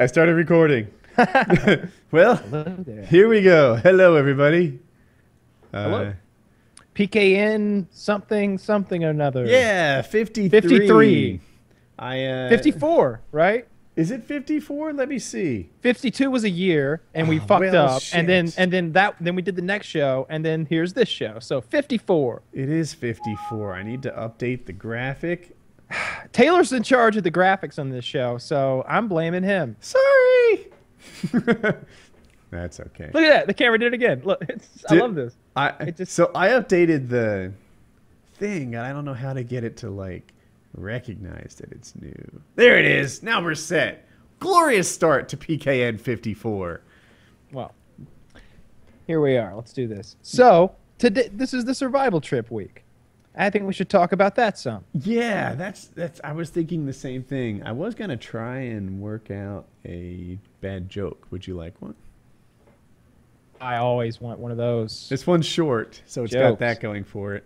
I started recording. well, here we go. Hello, everybody. Uh, Hello. PKN something something or another. Yeah, 53. 53. I uh 54, right? Is it 54? Let me see. 52 was a year and we Oh, fucked well, up and then and then that then we did the next show and then here's this show. So 54. It is 54. I need to update the graphic. Taylor's in charge of the graphics on this show, so I'm blaming him. Sorry. That's okay. Look at that. The camera did it again. Look, it's, I Did- love this. I just- so I updated the thing, and I don't know how to get it to like recognize that it's new. There it is. Now we're set. Glorious start to PKN 54. Well, here we are. Let's do this. So, today this is the survival trip week. I think we should talk about that some. Yeah, that's that's. I was thinking the same thing. I was gonna try and work out a bad joke. Would you like one? I always want one of those. This one's short, so it's got that going for it.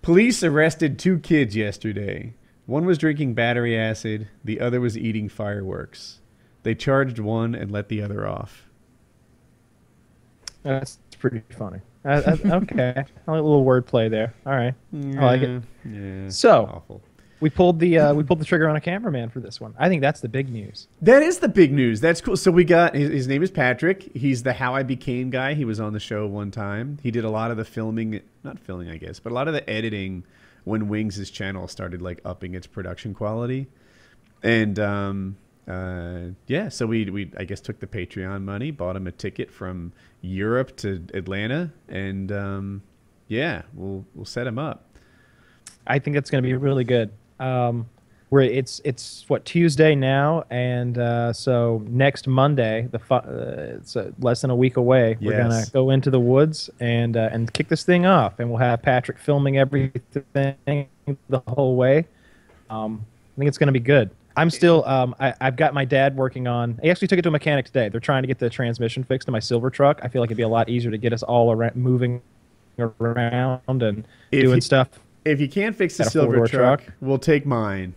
Police arrested two kids yesterday. One was drinking battery acid, the other was eating fireworks. They charged one and let the other off. That's pretty funny. Uh, uh, okay, I like a little wordplay there. All right, I like it. Yeah. So- awful. We pulled the uh, we pulled the trigger on a cameraman for this one. I think that's the big news. That is the big news. That's cool. So we got his, his name is Patrick. He's the How I Became guy. He was on the show one time. He did a lot of the filming, not filming, I guess, but a lot of the editing when Wings' channel started like upping its production quality. And um, uh, yeah, so we we I guess took the Patreon money, bought him a ticket from Europe to Atlanta, and um, yeah, we'll we'll set him up. I think it's going to be really good. Um, where it's it's what Tuesday now, and uh, so next Monday, the fu- uh, it's uh, less than a week away. We're gonna go into the woods and uh, and kick this thing off, and we'll have Patrick filming everything the whole way. Um, I think it's gonna be good. I'm still um, I, I've got my dad working on. He actually took it to a mechanic today. They're trying to get the transmission fixed to my silver truck. I feel like it'd be a lot easier to get us all around, moving around and If doing he- stuff. If you can't fix the silver truck, truck? we'll take mine,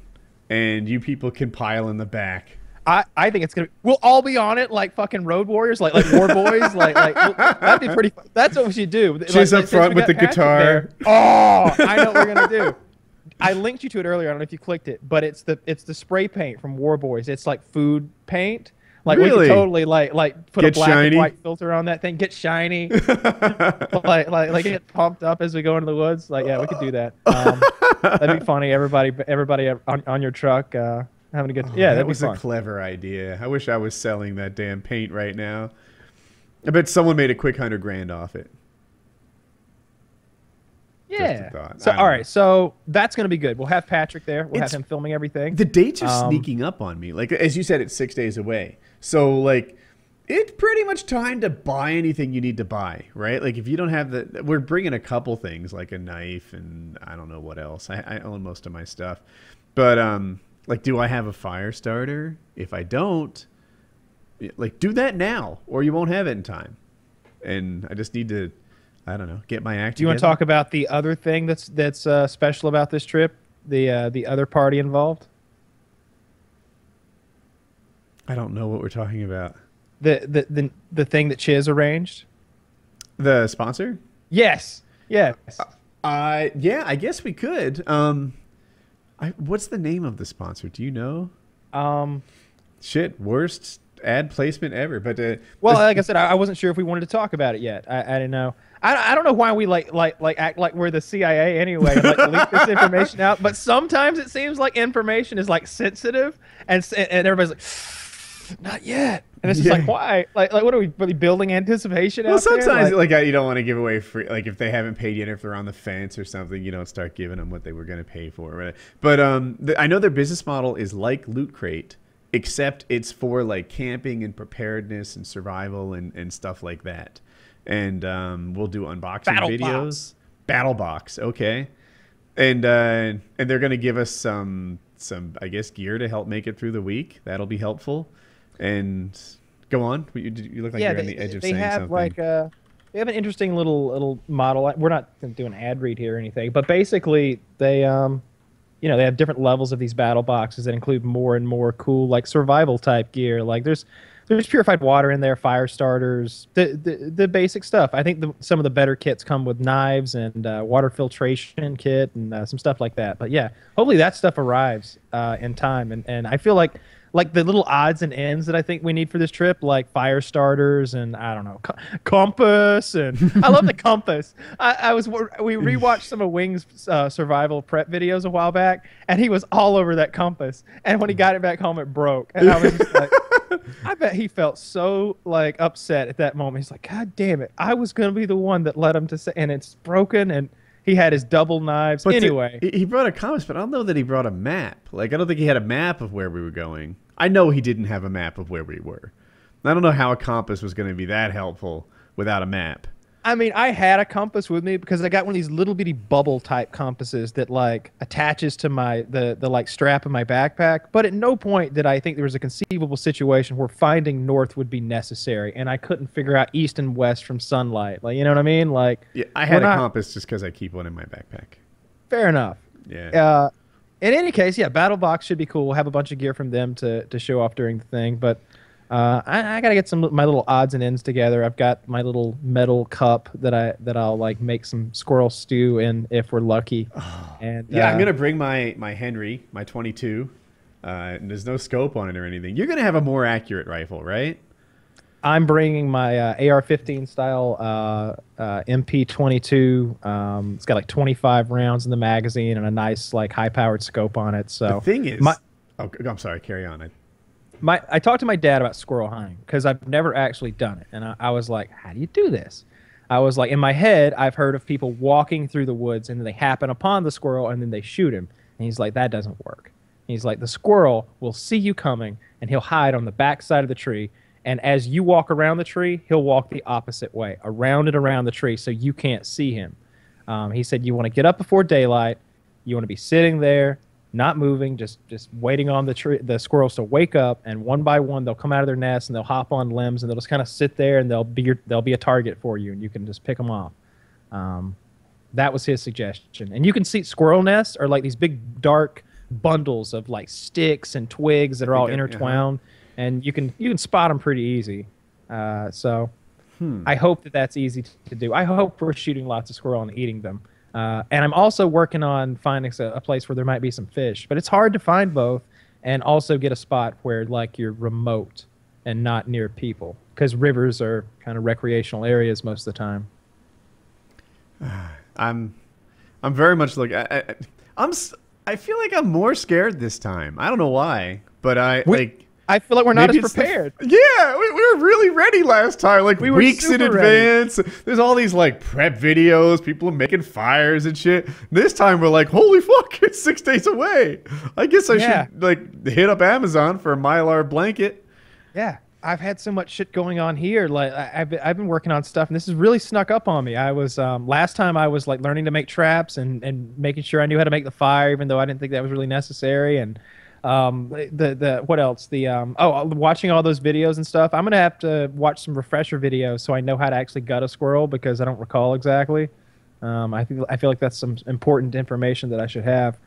and you people can pile in the back. I, I think it's gonna. Be, We'll all be on it like fucking road warriors, like like war boys, like like we'll- that'd be pretty. That's what we should do. Like, She's up front with the Patrick guitar. there- oh, I know what we're gonna do. I linked you to it earlier. I don't know if you clicked it, but it's the it's the spray paint from War Boys. It's like food paint. Like we Really? could totally like like put Get a black shiny? and white filter on that thing, get shiny, like like like get pumped up as we go into the woods. Like yeah, we could do that. Um, that'd be funny. Everybody everybody on, on your truck uh, having a good. yeah, that was be a clever idea. I wish I was selling that damn paint right now. I bet someone made a quick hundred grand off it. Yeah. So all right, know. so that's gonna be good. We'll have Patrick there. We'll It's- have him filming everything. The dates are Um, sneaking up on me. Like as you said, it's six days away. So like, it's pretty much time to buy anything you need to buy, right? Like if you don't have the, we're bringing a couple things like a knife and I don't know what else. I, I own most of my stuff, but um, like, do I have a fire starter? If I don't, like, do that now, or you won't have it in time. And I just need to, I don't know, get my act. Do you want to talk about the other thing that's that's uh, special about this trip? The uh, the other party involved. I don't know what we're talking about. The the the, the thing that Chiz arranged. The sponsor? Yes. Yes. Uh, yeah, I guess we could. Um, I, what's the name of the sponsor? Do you know? Um. Shit, worst ad placement ever. But uh, Well, like I said, I, I wasn't sure if we wanted to talk about it yet. I, I didn't know. I, I don't know why we like like like act like we're the CIA anyway, and like leak this information out. But sometimes it seems like information is like sensitive, and and everybody's like, not yet. And it's just Yeah. like, why? Like, like what are we really building anticipation? well, out there? sometimes Like- like, you don't want to give away free. Like if they haven't paid yet, if they're on the fence or something, you don't start giving them what they were going to pay for. Right? But um, the, I know their business model is like Loot Crate, except it's for like camping and preparedness and survival and, and stuff like that. And um, we'll do unboxing Battle videos. Box. Battle box, okay. And uh, and they're gonna give us some some I guess gear to help make it through the week. That'll be helpful. And go on. You, you look like yeah, you're on the edge of they saying have something. like uh they have an interesting little little model. We're not gonna do an ad read here or anything, but basically they um you know they have different levels of these battle boxes that include more and more cool like survival type gear. Like there's there's purified water in there, fire starters, the the, the basic stuff. I think the, some of the better kits come with knives and uh, water filtration kit and uh, some stuff like that. But yeah, hopefully that stuff arrives uh, in time. And and I feel like like the little odds and ends that I think we need for this trip, like fire starters and I don't know co- compass and I love the compass. I, I, was we rewatched some of Wings uh, survival prep videos a while back, and he was all over that compass. And when he got it back home, it broke, and I was just like. I bet he felt so like upset at that moment. He's like, God damn it! I was gonna be the one that led him to say, and it's broken, and he had his double knives. But anyway, to, he brought a compass, but I don't know that he brought a map. Like, I don't think he had a map of where we were going. I know he didn't have a map of where we were. I don't know how a compass was going to be that helpful without a map. I mean, I had a compass with me because I got one of these little bitty bubble type compasses that like attaches to my the the like strap of my backpack. But at no point did I think there was a conceivable situation where finding north would be necessary, and I couldn't figure out east and west from sunlight. Like, you know what I mean? Like, yeah, I had a not... compass just because I keep one in my backpack. Fair enough. Yeah. Uh, in any case, yeah, Battle Box should be cool. We'll have a bunch of gear from them to, to show off during the thing. But uh, I, I got to get some my little odds and ends together. I've got my little metal cup that I that I'll like make some squirrel stew in if we're lucky. And yeah, uh, I'm gonna bring my my Henry, my 22. Uh, and there's no scope on it or anything. You're gonna have a more accurate rifle, right? I'm bringing my uh, AR-15 style uh, uh, MP22. Um, it's got like 25 rounds in the magazine and a nice like high-powered scope on it. So the thing is, my, oh, I'm sorry. Carry on. I, my I talked to my dad about squirrel hunting because I've never actually done it, and I, I was like, "How do you do this?" I was like, in my head, I've heard of people walking through the woods and they happen upon the squirrel and then they shoot him. And he's like, that doesn't work. he's like, the squirrel will see you coming and he'll hide on the back side of the tree and as you walk around the tree, he'll walk the opposite way, around and around the tree, so you can't see him. Um, he said you want to get up before daylight. You want to be sitting there, not moving, just just waiting on the tree, the squirrels to wake up, and one by one they'll come out of their nests and they'll hop on limbs and they'll just kind of sit there and they'll be your, they'll be a target for you, and you can just pick them off. Um, that was his suggestion, and you can see squirrel nests are like these big dark bundles of like sticks and twigs that are all intertwined. Uh-huh and you can you can spot them pretty easy. Uh, so hmm. I hope that that's easy to do. I hope we're shooting lots of squirrel and eating them. Uh, and I'm also working on finding a, a, place where there might be some fish, but it's hard to find both and also get a spot where like you're remote and not near people because rivers are kind of recreational areas most of the time. I'm I'm very much like I, I, I'm I feel like I'm more scared this time. I don't know why, but I we, like I feel like we're not Maybe as prepared. The, yeah, we, we, were really ready last time, like we weeks in advance. Ready. There's all these like prep videos, people are making fires and shit. This time we're like, holy fuck, it's six days away. I guess I yeah. should like hit up Amazon for a mylar blanket. Yeah, I've had so much shit going on here. Like I've been, I've been working on stuff, and this has really snuck up on me. I was um, last time I was like learning to make traps and and making sure I knew how to make the fire, even though I didn't think that was really necessary, and um, the the what else? The um, oh, watching all those videos and stuff. I'm gonna have to watch some refresher videos so I know how to actually gut a squirrel because I don't recall exactly. Um, I feel I feel like that's some important information that I should have.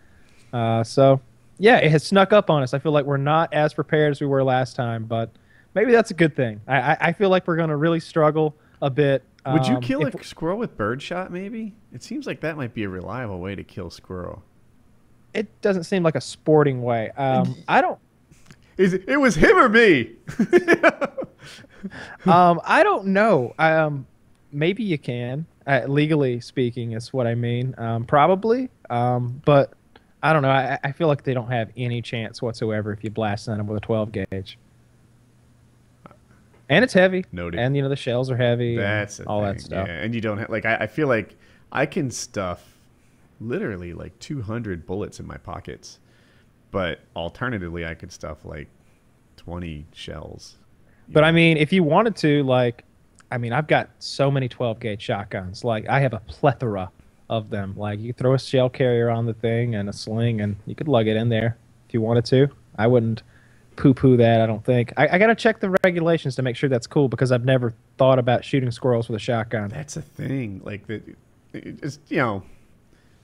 Uh, so yeah, it has snuck up on us. I feel like we're not as prepared as we were last time, but maybe that's a good thing. I I, I feel like we're gonna really struggle a bit. Would you um, kill a squirrel with birdshot? Maybe it seems like that might be a reliable way to kill squirrel it doesn't seem like a sporting way. Um, I don't. Is it, it was him or me? um, I don't know. Um, maybe you can. Uh, legally speaking, is what I mean. Um, probably. Um, but I don't know. I, I feel like they don't have any chance whatsoever if you blast them with a 12 gauge. And it's heavy. Noted. And you know the shells are heavy. That's all thing. that stuff. Yeah, and you don't have like I, I feel like I can stuff literally like 200 bullets in my pockets. But alternatively, I could stuff like 20 shells. But know? I mean, if you wanted to, like, I mean, I've got so many 12 gauge shotguns. Like, I have a plethora of them. Like, you throw a shell carrier on the thing and a sling, and you could lug it in there if you wanted to. I wouldn't poo poo that, I don't think. I, I got to check the regulations to make sure that's cool because I've never thought about shooting squirrels with a shotgun. That's a thing. Like, that, it's, you know,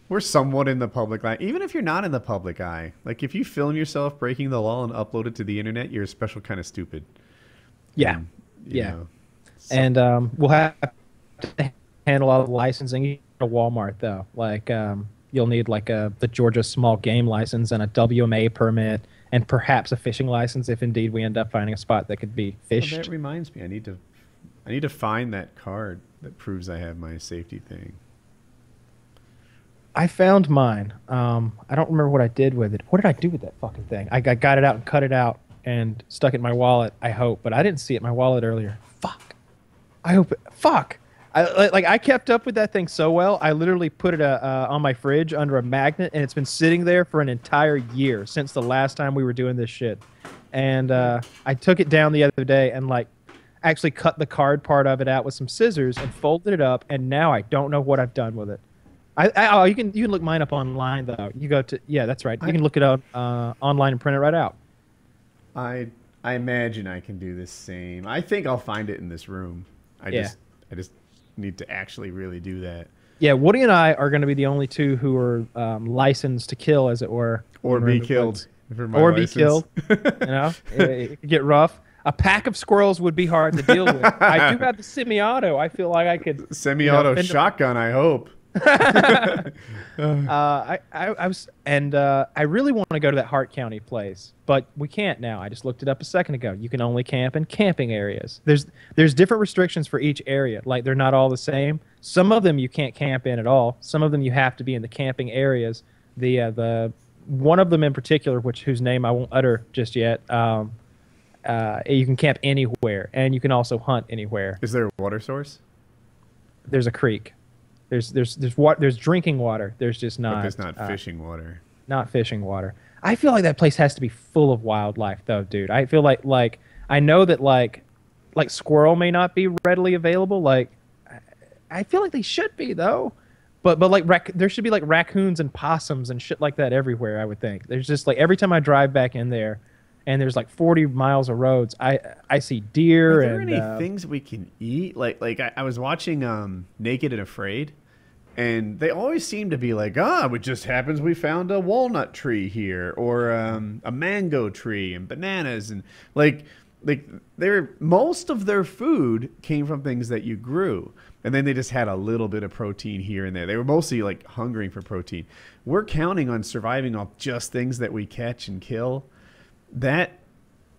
we're somewhat in the public eye. Even if you're not in the public eye, like if you film yourself breaking the law and upload it to the internet, you're a special kind of stupid. Yeah. Yeah. know, and um, we'll have to handle all the licensing. at Walmart though, like um, you'll need like a the Georgia small game license and a WMA permit, and perhaps a fishing license if indeed we end up finding a spot that could be Oh, fished. that reminds me, I need to, I need to find that card that proves I have my safety thing. I found mine. Um, I don't remember what I did with it. What did I do with that fucking thing? I, I got it out and cut it out and stuck it in my wallet. I hope, but I didn't see it in my wallet earlier. Fuck. I hope. It, fuck. I like- I kept up with that thing so well. I literally put it uh, uh, on my fridge under a magnet, and it's been sitting there for an entire year since the last time we were doing this shit. And uh, I took it down the other day and like actually cut the card part of it out with some scissors and folded it up. And now I don't know what I've done with it. I, I oh you can you can look mine up online though. You go to yeah that's right. You I- can look it up uh, online and print it right out. I, I imagine I can do the same. I think I'll find it in this room. I Yeah. just, I just need to actually really do that, Yeah, Woody and I are going to be the only two who are um, licensed to kill, as it were, or when we're in be killed, woods. for my or be killed. You know, it, it could get rough. A pack of squirrels would be hard to deal with. I do have the semi-auto. I feel like I could. Semi-auto fend- shotgun. I hope. Uh, I, I, I was, and uh, I really want to go to that Hart County place, but we can't now. I just looked it up a second ago. You can only camp in camping areas. There's there's different restrictions for each area. Like they're not all the same. Some of them you can't camp in at all. Some of them you have to be in the camping areas. The uh, the one of them in particular, which whose name I won't utter just yet. Um, uh, you can camp anywhere, and you can also hunt anywhere. Is there a water source? There's a creek. There's there's there's what there's drinking water. There's just not. but there's not uh, fishing water. not fishing water. I feel like that place has to be full of wildlife though, dude. I feel like like I know that like like squirrel may not be readily available. Like I- feel like they should be though. But but like rac- there should be like raccoons and possums and shit like that everywhere. I would think there's just like every time I drive back in there, and there's like 40 miles of roads, I I see deer Are there and any uh, things we can eat? Like like I, I was watching um Naked and Afraid, and they always seem to be like, ah, it just happens we found a walnut tree here, or um, a mango tree, and bananas, and like like their most of their food came from things that you grew. And then they just had a little bit of protein here and there. They were mostly like hungering for protein. We're counting on surviving off just things that we catch and kill. That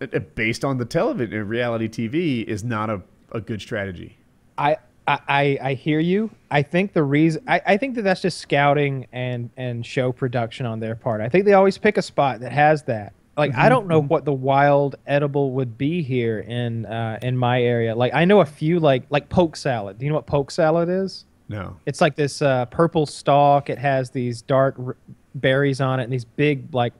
uh, uh, based on the television reality TV is not a, a good strategy. I, I I hear you. I think the reason I, I think that that's just scouting and and show production on their part. I think they always pick a spot that has that. Like I don't know what the wild edible would be here in uh, in my area. Like I know a few like like poke salad. Do you know what poke salad is? No. It's like this uh, purple stalk. It has these dark r- berries on it and these big like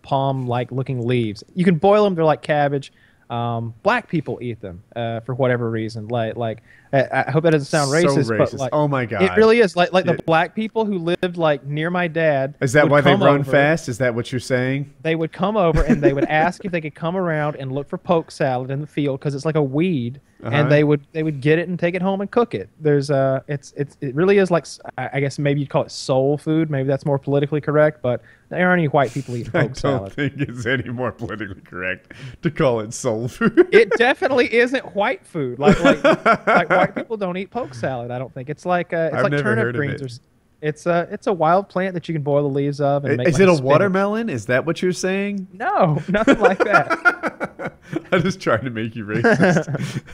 palm like looking leaves. You can boil them. They're like cabbage. Um, black people eat them uh, for whatever reason. Like like I, I hope that doesn't sound So racist, but like Oh my God. it really is. Like like the black people who lived like near my dad. Is that why they run over. fast? Is that what you're saying? They would come over and they would ask if they could come around and look for poke salad in the field because it's like a weed, Uh-huh. and they would they would get it and take it home and cook it. There's uh, it's it's it really is like I guess maybe you'd call it soul food. Maybe that's more politically correct, but there aren't any white people eating poke salad. I don't think it's any more politically correct to call it soul food. It definitely isn't white food. Like like like white people don't eat poke salad. I don't think it's like uh, it's I've like turnip greens it. or. It's a it's a wild plant that you can boil the leaves of and make. is like it a spinach. watermelon? Is that what you're saying? No, nothing like that. I'm just trying to make you racist.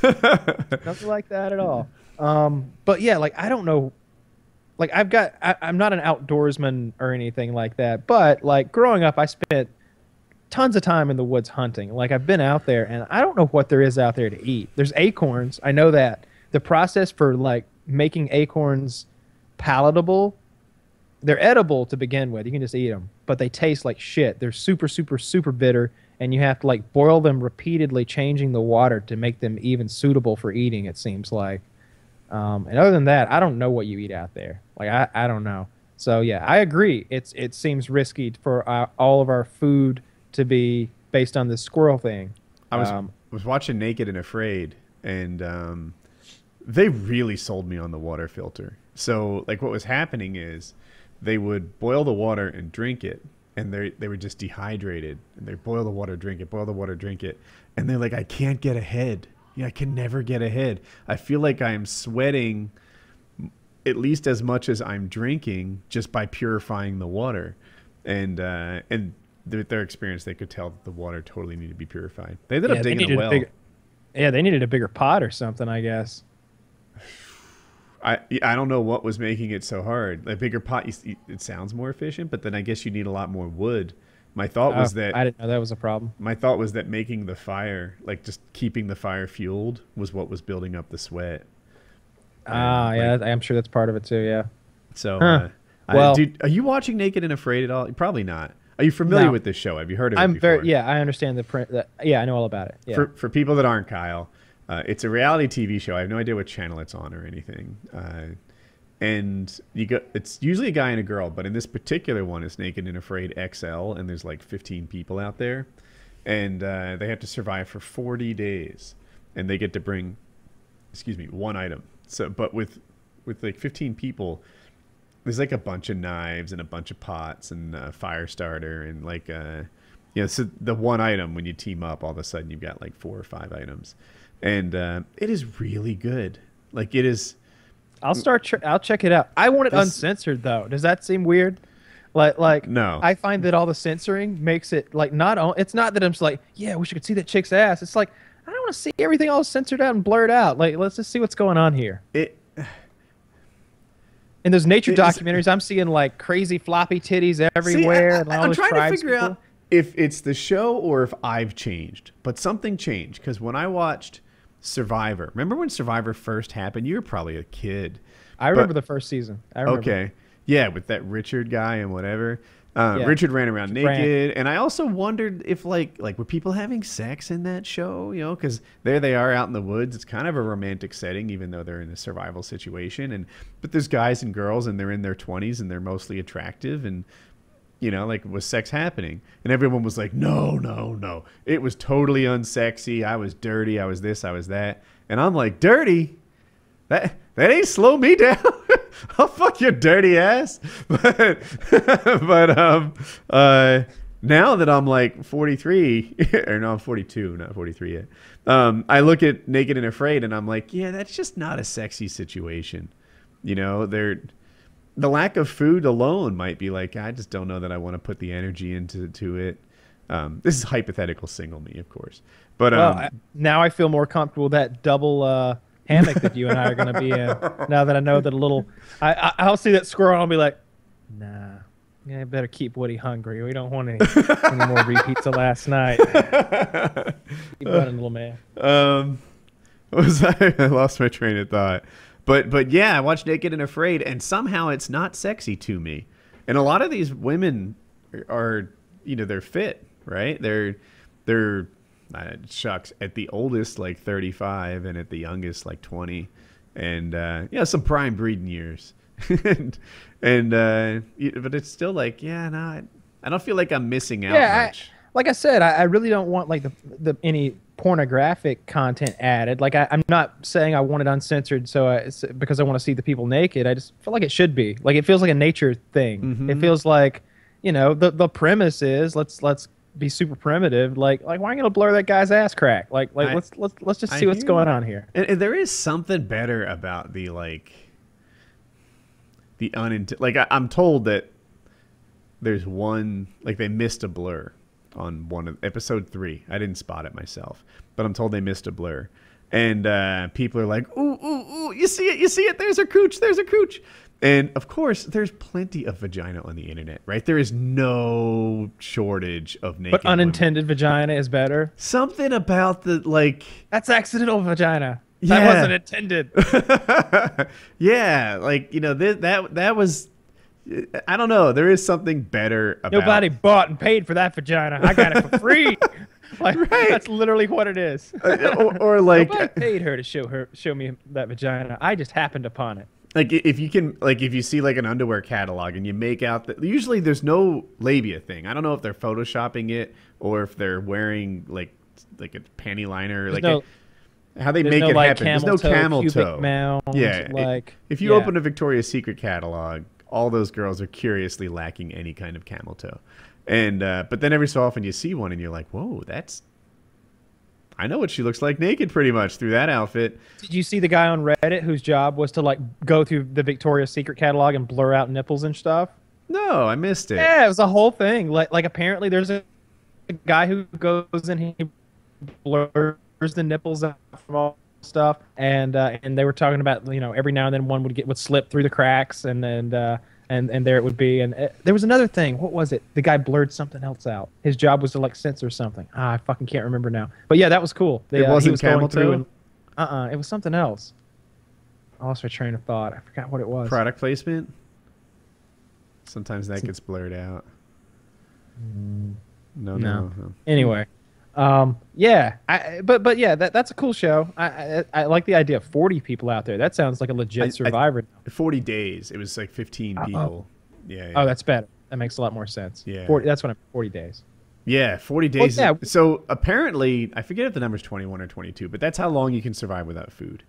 nothing like that at all. Um, but yeah, like I don't know, like I've got I, I'm not an outdoorsman or anything like that. But like growing up, I spent tons of time in the woods hunting. Like I've been out there, and I don't know what there is out there to eat. There's acorns. I know that the process for like making acorns palatable. They're edible to begin with. You can just eat them, but they taste like shit. They're super, super, super bitter, and you have to like boil them repeatedly, changing the water to make them even suitable for eating. It seems like. Um, and other than that, I don't know what you eat out there. Like I, I don't know. So yeah, I agree. It's it seems risky for our, all of our food to be based on this squirrel thing. I was Um, was watching Naked and Afraid, and um, they really sold me on the water filter. So, like, what was happening is they would boil the water and drink it, and they they were just dehydrated, and they boil the water, drink it, boil the water, drink it, and they're like, I can't get ahead. Yeah, I can never get ahead. I feel like I am sweating at least as much as I'm drinking just by purifying the water, and uh, and with their experience, they could tell that the water totally needed to be purified. They ended Yeah, up digging a well. bigger- Yeah, they needed a bigger pot or something, I guess. I I don't know what was making it so hard. A bigger pot, you, it sounds more efficient, but then I guess you need a lot more wood. My thought was Oh, that I didn't know that was a problem. my thought was that making the fire, like just keeping the fire fueled, was what was building up the sweat. Ah, like- yeah, I'm sure that's part of it too. Yeah. So, Huh. uh, I- Well- dude, are you watching Naked and Afraid at all? Probably not. Are you familiar No. with this show? Have you heard of it I'm before? very yeah. I understand the print. That, yeah, I know all about it. Yeah. For for people that aren't Kyle, uh, it's a reality TV show. I have no idea what channel it's on or anything. Uh, and you go, it's usually a guy and a girl, but in this particular one, it's Naked and Afraid XL, and there's like 15 people out there, and uh, they have to survive for 40 days, and they get to bring, excuse me, one item. So, but with with like 15 people, there's like a bunch of knives and a bunch of pots and a fire starter and like uh you know so the one item when you team up all of a sudden you've got like four or five items and uh it is really good like it is I'll start. Ch- I'll check it out. I want it This- uncensored though. Does that seem weird? Like, like No. I find that all the censoring makes it like not. On, it's not that I'm just like, yeah, I wish you could see that chick's ass. It's like I don't want to see everything all censored out and blurred out. Like, let's just see what's going on here. it In those nature It is- documentaries, I'm seeing like crazy floppy titties everywhere. See, I, and all am those trying to figure people. out if it's the show or if I've changed. But something changed because when I watched Survivor, remember when Survivor first happened? You were probably a kid. I remember but- the first season. I remember. Okay. Yeah, with that Richard guy and whatever. Uh, Yeah. Richard ran around Ran. naked, and I also wondered if like like were people having sex in that show? You know, because there they are out in the woods. It's kind of a romantic setting, even though they're in a survival situation. And but there's guys and girls, and they're in their twenties, and they're mostly attractive, and you know, like was sex happening? And everyone was like, no, no, no. It was totally unsexy. I was dirty. I was this. I was that. And I'm like, dirty. That that ain't slow me down. I'll fuck your dirty ass. But but um uh now that I'm like 43 or no I'm 42 not 43 yet. Um I look at Naked and Afraid and I'm like, yeah, that's just not a sexy situation. You know, they're the lack of food alone might be like I just don't know that I want to put the energy into to it. Um, this is hypothetical single me, of course, but Well, um, I, now I feel more comfortable that double uh, hammock that you and I are going to be in. Now that I know that a little, I, I I'll see that squirrel and I'll be like, nah, yeah, I better keep Woody hungry. We don't want any, any more repeats of last night. Keep running, little man. Um, what was I? I lost my train of thought. But but yeah, I watched Naked and Afraid, and somehow it's not sexy to me. And a lot of these women are, you know, they're fit, right? They're they're uh, shucks at the oldest like 35, and at the youngest like 20, and uh, yeah, some prime breeding years. and and uh, but it's still like yeah, no, I, I don't feel like I'm missing out Yeah, I, like I said, I, I really don't want like the the any pornographic content added. Like I, I'm not saying I want it uncensored, so I, because I want to see the people naked. I just feel like it should be. Like it feels like a nature thing. Mm-hmm. It feels like, you know, the the premise is let's let's be super primitive. Like like why are you gonna blur that guy's ass crack? Like like I- let's let's let's just I see what's going you. on here. And, and there is something better about the like the unint like I, I'm told that there's one like they missed a blur on one of episode three. I didn't spot it myself, but I'm told they missed a blur. And uh, people are like, ooh, ooh, ooh, you see it, you see it, there's a cooch, there's a cooch. And of course, there's plenty of vagina on the internet, right? There is no shortage of naked But women. unintended vagina is better. Something about the like That's accidental vagina. That Yeah. wasn't intended. yeah, like you know th- that that was. I don't know. There is something better about Nobody bought and paid for that vagina. I got it for free. like Right. that's literally what it is. Uh, or, or like Nobody paid her to show her show me that vagina. I just happened upon it. like if you can like if you see like an underwear catalog and you make out that usually there's no labia thing. I don't know if they're photoshopping it or if they're wearing like like a panty liner like no- a- how they make no it like happen. there's no toe, camel toe. mound. Yeah, like if you yeah. open a Victoria's Secret catalog, all those girls are curiously lacking any kind of camel toe. And uh, but then every so often you see one and you're like, whoa, that's I know what she looks like naked pretty much through that outfit. Did you see the guy on Reddit whose job was to like go through the Victoria's Secret catalog and blur out nipples and stuff? No, I missed it. Yeah, it was a whole thing. Like like apparently there's a, a guy who goes and he blurs the nipples out from all stuff and uh, and they were talking about you know every now and then one would get would slip through the cracks and then uh, and and there it would be and uh, there was another thing. What was it? The guy blurred something else out. His job was to like censor something. Ah, i fucking can't remember now. But yeah that was cool. It uh, wasn't was camel through and uh-uh it was something else. I lost my train of thought. I forgot what it was. Product placement. Sometimes that gets blurred out. No, no, No. no. anyway um yeah I, but but yeah that, that's a cool show I, I i like the idea of 40 people out there that sounds like a legit I- survivor Forty days. It was like fifteen Uh-oh. people. Yeah, yeah. oh that's better that makes a lot more sense Yeah. 40, that's what i'm 40 days Yeah, 40 days. yeah. So apparently, I forget if the number's 21 or 22, but that's how long you can survive without food.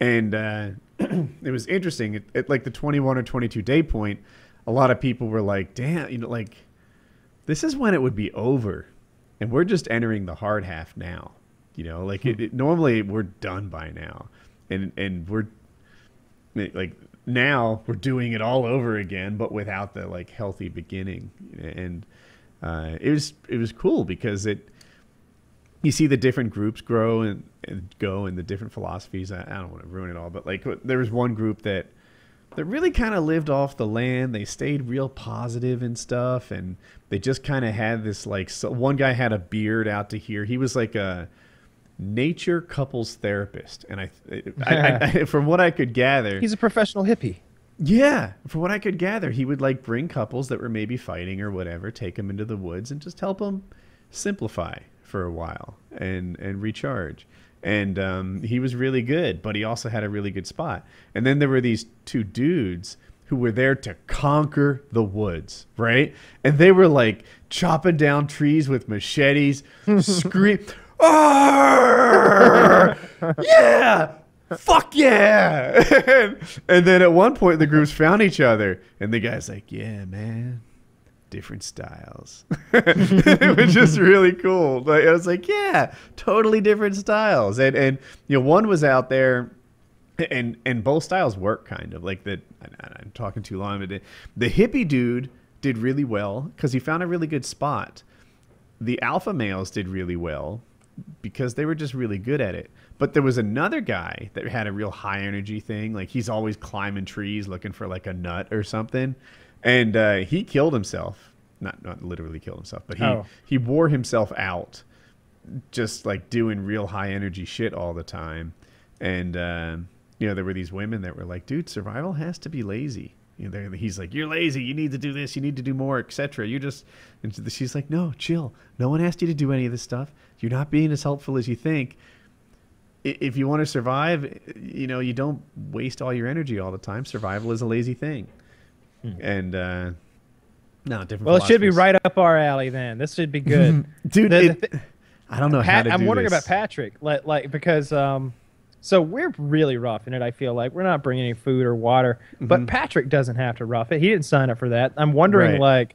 And uh, it was interesting. At, at like the 21 or 22 day point, a lot of people were like, damn, you know, like, this is when it would be over. And we're just entering the hard half now. You know, like it, it, normally we're done by now. And, and we're like now we're doing it all over again, but without the like healthy beginning. And uh, it was it was cool because it you see the different groups grow and, and go and the different philosophies. I, I don't want to ruin it all, but like there was one group that that really kind of lived off the land. They stayed real positive and stuff, and they just kind of had this like. So one guy had a beard out to here. He was like a nature couples therapist, and I, I, I from what I could gather, he's a professional hippie yeah, from what I could gather, he would like bring couples that were maybe fighting or whatever, take them into the woods and just help them simplify for a while and and recharge. And um, he was really good, but he also had a really good spot. And then there were these two dudes who were there to conquer the woods, right? And they were like chopping down trees with machetes, scream, "Arr! yeah, fuck yeah! and, and then at one point, the groups found each other, and the guy's like, "Yeah, man." Different styles. it was just really cool. Like, I was like, yeah, totally different styles. And and you know, one was out there and and both styles work kind of like that i'm talking too long but the, the hippie dude did really well because he found a really good spot the alpha males did really well because they were just really good at it but there was another guy that had a real high energy thing like he's always climbing trees looking for like a nut or something and uh, he killed himself. Not not literally killed himself but he Oh. he wore himself out just like doing real high energy shit all the time. And uh, you know there were these women that were like dude survival has to be lazy. You know, he's like you're lazy. You need to do this. You need to do more etc you just and she's like no chill. No one asked you to do any of this stuff. You're not being as helpful as you think. If you want to survive you know you don't waste all your energy all the time. Survival is a lazy thing and uh no different Hmm. well it should be right up our alley then this should be good dude The- the it- i don't know how Pat, to I'm do wondering this. about Patrick, like, like because um, so we're really rough in it. I feel like we're not bringing any food or water, but Patrick doesn't have to rough it. He didn't sign up for that. I'm wondering, Right. like,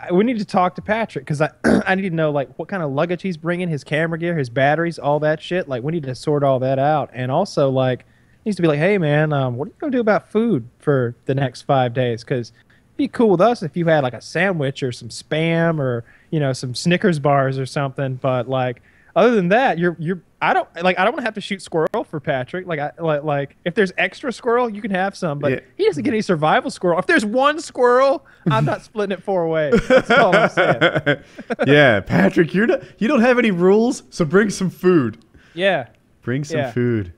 I- we need to talk to Patrick because I I need to know like what kind of luggage he's bringing, his camera gear, his batteries, all that shit. Like, we need to sort all that out, and also like needs to be like, hey man, um, what are you gonna do about food for the next five days? Because be cool with us if you had like a sandwich or some spam or you know some Snickers bars or something. But like other than that, you're you're I don't like I don't want to have to shoot squirrel for Patrick. Like I like like if there's extra squirrel, you can have some, but Yeah. he doesn't get any survival squirrel. If there's one squirrel, I'm not splitting it four ways. That's all I'm saying. yeah, Patrick, you're not, you don't have any rules, so bring some food. Yeah. Bring some Yeah. food.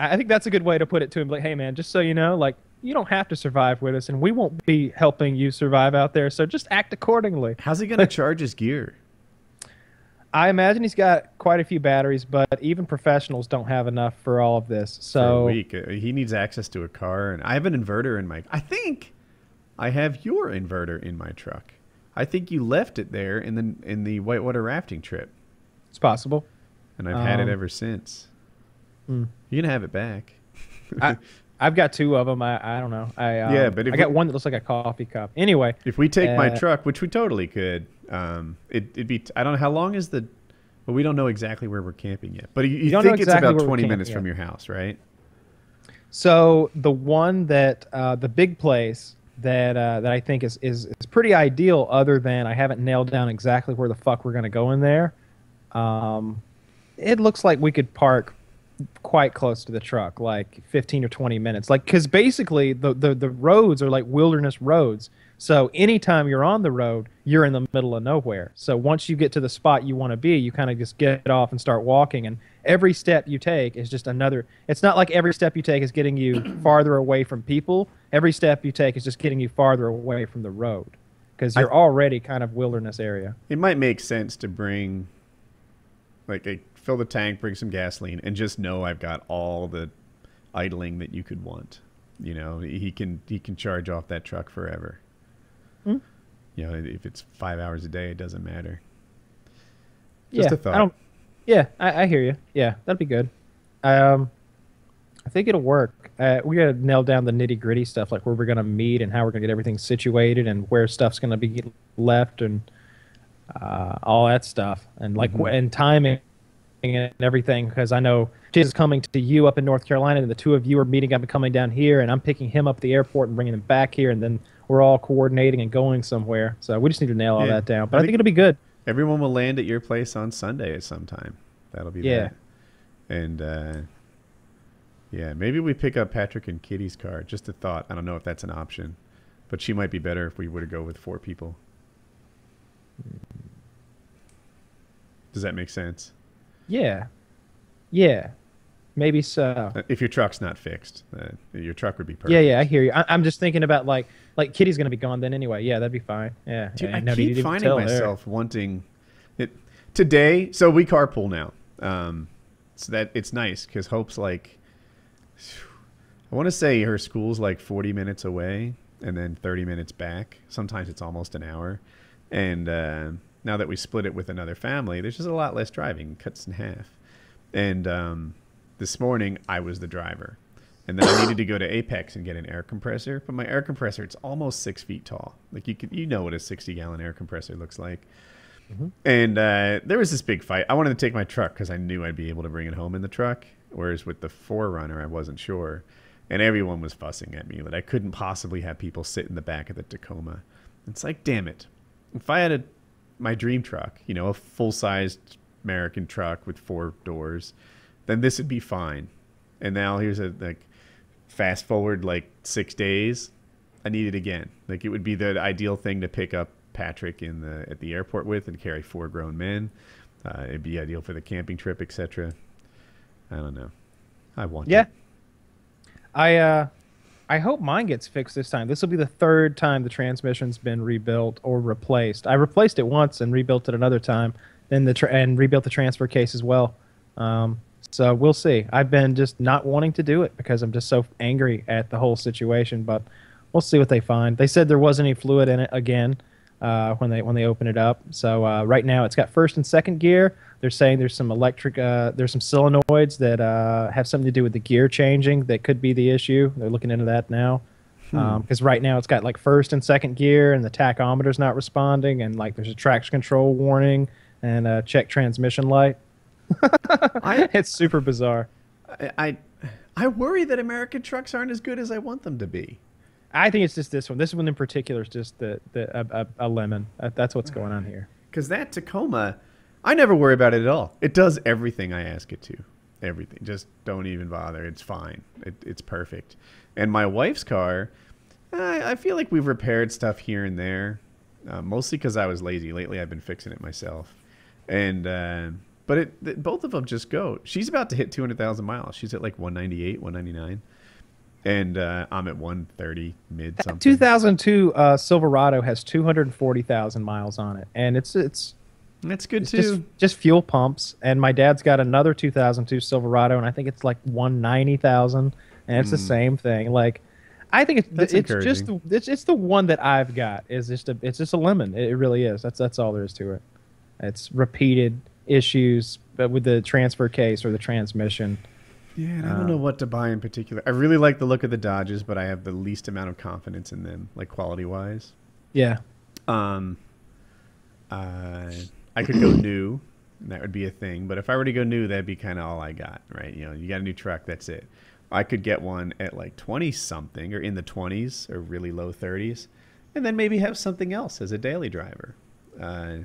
I think that's a good way to put it to him. Like, hey man, just so you know, like you don't have to survive with us, and we won't be helping you survive out there. So just act accordingly. How's he gonna charge his gear? I imagine he's got quite a few batteries, but even professionals don't have enough for all of this. So week. Uh, He needs access to a car, and I have an inverter in my. I think I have your inverter in my truck. I think you left it there in the in the whitewater rafting trip, it's possible. and I've had it Um, ever since. Hmm. You can have it back. I, I've got two of them. I, I don't know. I um, Yeah, but I got we- one that looks like a coffee cup. Anyway, If we take my Uh, truck, which we totally could, um, it, it'd be. I don't know how long is the. Well, we don't know exactly where we're camping yet, but you, you think exactly it's about 20 camping minutes from your house, right? So the one that uh, the big place that uh, that I think is, is is pretty ideal, other than I haven't nailed down exactly where the fuck we're gonna go in there. Um, it looks like we could park quite close to the truck, like 15 or 20 minutes. Like, because basically the, the the roads are like wilderness roads. So anytime you're on the road, you're in the middle of nowhere. So once you get to the spot you want to be, you kind of just get off and start walking. And every step you take is just another. It's not like every step you take is getting you farther away from people. Every step you take is just getting you farther away from the road because you're already kind of wilderness area. It might make sense to bring, like, a, fill the tank, bring some gasoline, and just know I've got all the idling that you could want. You know, he can he can charge off that truck forever. Hmm. You know, if it's five hours a day, it doesn't matter. yeah, a thought. I don't. Yeah, I, I hear you. Yeah, that'd be good. Um, I think it'll work. Uh, we gotta nail down the nitty gritty stuff, like where we're gonna meet and how we're gonna get everything situated and where stuff's gonna be left and uh, all that stuff and like Mhm. and timing and everything. Because I know Chase is coming to you up in North Carolina, and the two of you are meeting up and coming down here, and I'm picking him up at the airport and bringing him back here, and then we're all coordinating and going somewhere. So we just need to nail all Yeah. that down. But I think think- it'll be good. Everyone will land at your place on Sunday at some time. That'll be Yeah. that. And uh, yeah, maybe we pick up Patrick and Kitty's car. Just a thought. I don't know if that's an option, but she might be better if we were to go with four people. Does that make sense? Yeah. Yeah. Maybe so. If your truck's not fixed, uh, your truck would be perfect. Yeah, yeah, I hear you. I, I'm just thinking about like, like Kitty's gonna be gone then anyway. Yeah, that'd be fine. Yeah. Dude, yeah, I keep finding myself wanting it today. So we carpool now. Um, so that it's nice because Hope's like, I want to say her school's like 40 minutes away and then 30 minutes back. Sometimes it's almost an hour. And uh, now that we split it with another family, there's just a lot less driving, cuts in half. And um, this morning I was the driver. And then I needed to go to Apex and get an air compressor. But my air compressor, it's almost six feet tall. Like you could, you know what a 60 gallon air compressor looks like. And uh, there was this big fight. I wanted to take my truck because I knew I'd be able to bring it home in the truck. Whereas with the 4Runner, I wasn't sure. And everyone was fussing at me that I couldn't possibly have people sit in the back of the Tacoma. It's like, damn it. If I had a, my dream truck, you know, a full sized American truck with four doors, then this would be fine. And now here's a, like, fast forward like six days, I need it again. Like it would be the ideal thing to pick up Patrick in the at the airport with and carry four grown men. Uh, it'd be ideal for the camping trip, etc. I don't know. I want Yeah. it. I uh, I hope mine gets fixed this time. This will be the third time the transmission's been rebuilt or replaced. I replaced it once and rebuilt it another time, then the tra- and rebuilt the transfer case as well. Um, so we'll see. I've been just not wanting to do it because I'm just so angry at the whole situation. But we'll see what they find. They said there wasn't any fluid in it again uh, when they when they open it up. So uh, right now it's got first and second gear. They're saying there's some electric, uh, there's some solenoids that uh, have something to do with the gear changing that could be the issue. They're looking into that now. Because right now it's got like first and second gear, and the tachometer's not responding, and like there's a traction control warning and a check transmission light. it's super bizarre. I, I I worry that American trucks aren't as good as I want them to be. I think it's just this one. This one in particular is just the, the a, a, a lemon. That's what's going on here. Because that Tacoma, I never worry about it at all. It does everything I ask it to. Everything. Just don't even bother. It's fine. It, it's perfect. And my wife's car, I, I feel like we've repaired stuff here and there, uh, mostly because I was lazy. Lately, I've been fixing it myself. And, uh, but it, th- both of them just go. She's about to hit 200,000 miles. She's at like 198, 199. And uh, I'm at 130 mid something. 2002 uh, Silverado has 240,000 miles on it, and it's it's That's good it's too. just just fuel pumps. And my dad's got another 2002 Silverado, and I think it's like 190,000, and it's the same thing. Like, I think it's Hmm. That's it's just the, it's it's the one that I've got is just a it's just a lemon. It, it really is. That's that's all there is to it. It's repeated issues, but with the transfer case or the transmission. Yeah, and I don't know what to buy in particular. I really like the look of the Dodges, but I have the least amount of confidence in them, like quality wise. Yeah. Um, uh, I could go new. and That would be a thing. But if I were to go new, that'd be kind of all I got, right? You know, you got a new truck, that's it. I could get one at like 20 something or in the 20s or really low 30s, and then maybe have something else as a daily driver. Uh,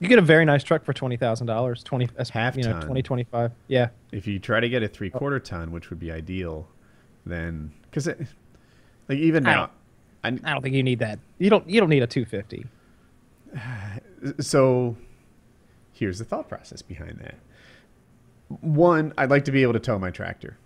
You get a very nice truck for twenty thousand dollars. Twenty Half you know, ton. twenty twenty five. Yeah. if you try to get a three quarter ton, which would be ideal, then because it, like even I now, I, I don't think you need that. You don't. You don't need a two fifty. so here's the thought process behind that. One, I'd like to be able to tow my tractor.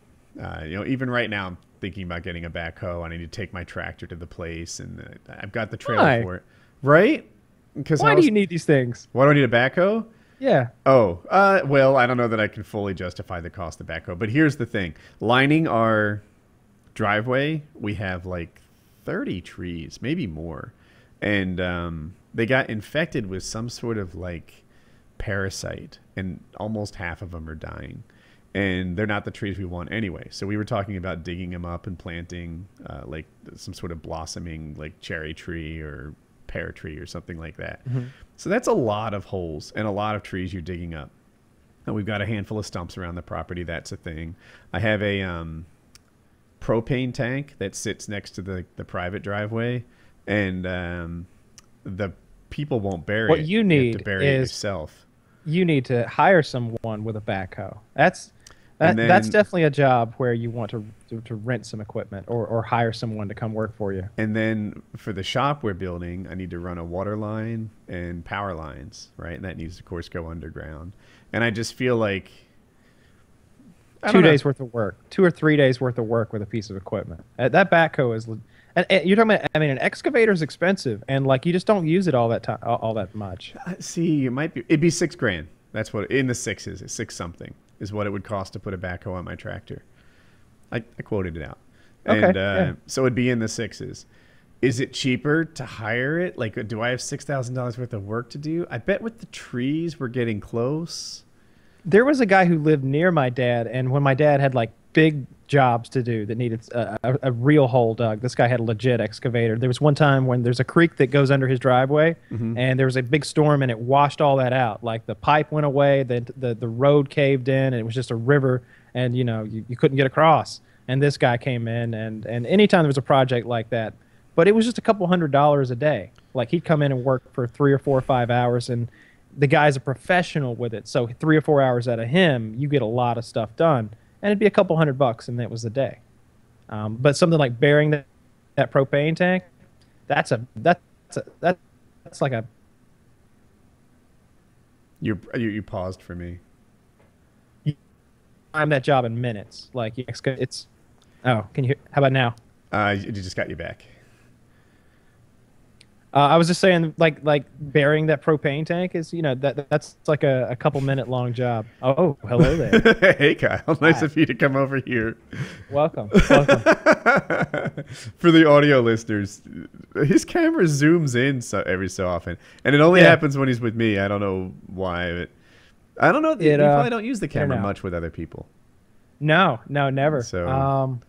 Uh, you know, even right now, I'm thinking about getting a backhoe. I need to take my tractor to the place, and uh, I've got the trailer Why? for it. Right? Because Why do you need these things? Why do I need a backhoe? Yeah. Oh, uh, well, I don't know that I can fully justify the cost of backhoe, but here's the thing: lining our driveway, we have like 30 trees, maybe more, and um, they got infected with some sort of like parasite, and almost half of them are dying. And they're not the trees we want anyway. So we were talking about digging them up and planting uh, like some sort of blossoming like cherry tree or pear tree or something like that. So that's a lot of holes and a lot of trees you're digging up. And we've got a handful of stumps around the property. That's a thing. I have a um, propane tank that sits next to the, the private driveway, and um, the people won't bury What it. you have need to bury it is- yourself. You need to hire someone with a backhoe. That's that, And that's definitely a job where you want to, to to rent some equipment or or hire someone to come work for you. And then for the shop we're building, I need to run a water line and power lines, right? And that needs, to, of course, go underground. And I just feel like two know. days worth of work, two or three days worth of work with a piece of equipment. Uh, that backhoe is, and, and you're talking about. I mean, an excavator is expensive, and like you just don't use it all that time, all, all that much. Uh, See, it might be. It'd be six grand. That's what in the sixes. It's six something is what it would cost to put a backhoe on my tractor. I, I quoted it out, Okay, and uh, yeah. so it'd be in the sixes. Is it cheaper to hire it? Like, do I have six thousand dollars worth of work to do? I bet with the trees we're getting close. There was a guy who lived near my dad, and when my dad had like big jobs to do that needed a, a, a real hole dug, this guy had a legit excavator. There was one time when there's a creek that goes under his driveway, mm-hmm. and there was a big storm, and it washed all that out. Like the pipe went away, the the, the road caved in, and it was just a river, and you know you, you couldn't get across. And this guy came in, and and anytime there was a project like that, but it was just a couple hundred dollars a day. Like he'd come in and work for three or four or five hours, and the guy's a professional with it. So three or four hours out of him, you get a lot of stuff done, and it'd be a couple hundred bucks, and that was the day. Um, but something like bearing that, that propane tank, that's a that's a, that, that's like a You you, you paused for me. I'm that job in minutes. Like it's it's oh, can you hear, how about now? Uh, you just got you back. Uh, I was just saying, like, like burying that propane tank is, you know, that that's like a, a couple minute long job. Oh, hello there. hey, Kyle. Nice Hi. of you to come over here. welcome, welcome. For the audio listeners, his camera zooms in so every so often, and it only Yeah. happens when he's with me. I don't know why. But I don't know. you uh, probably don't use the camera much with other people. No, no, never. So- um,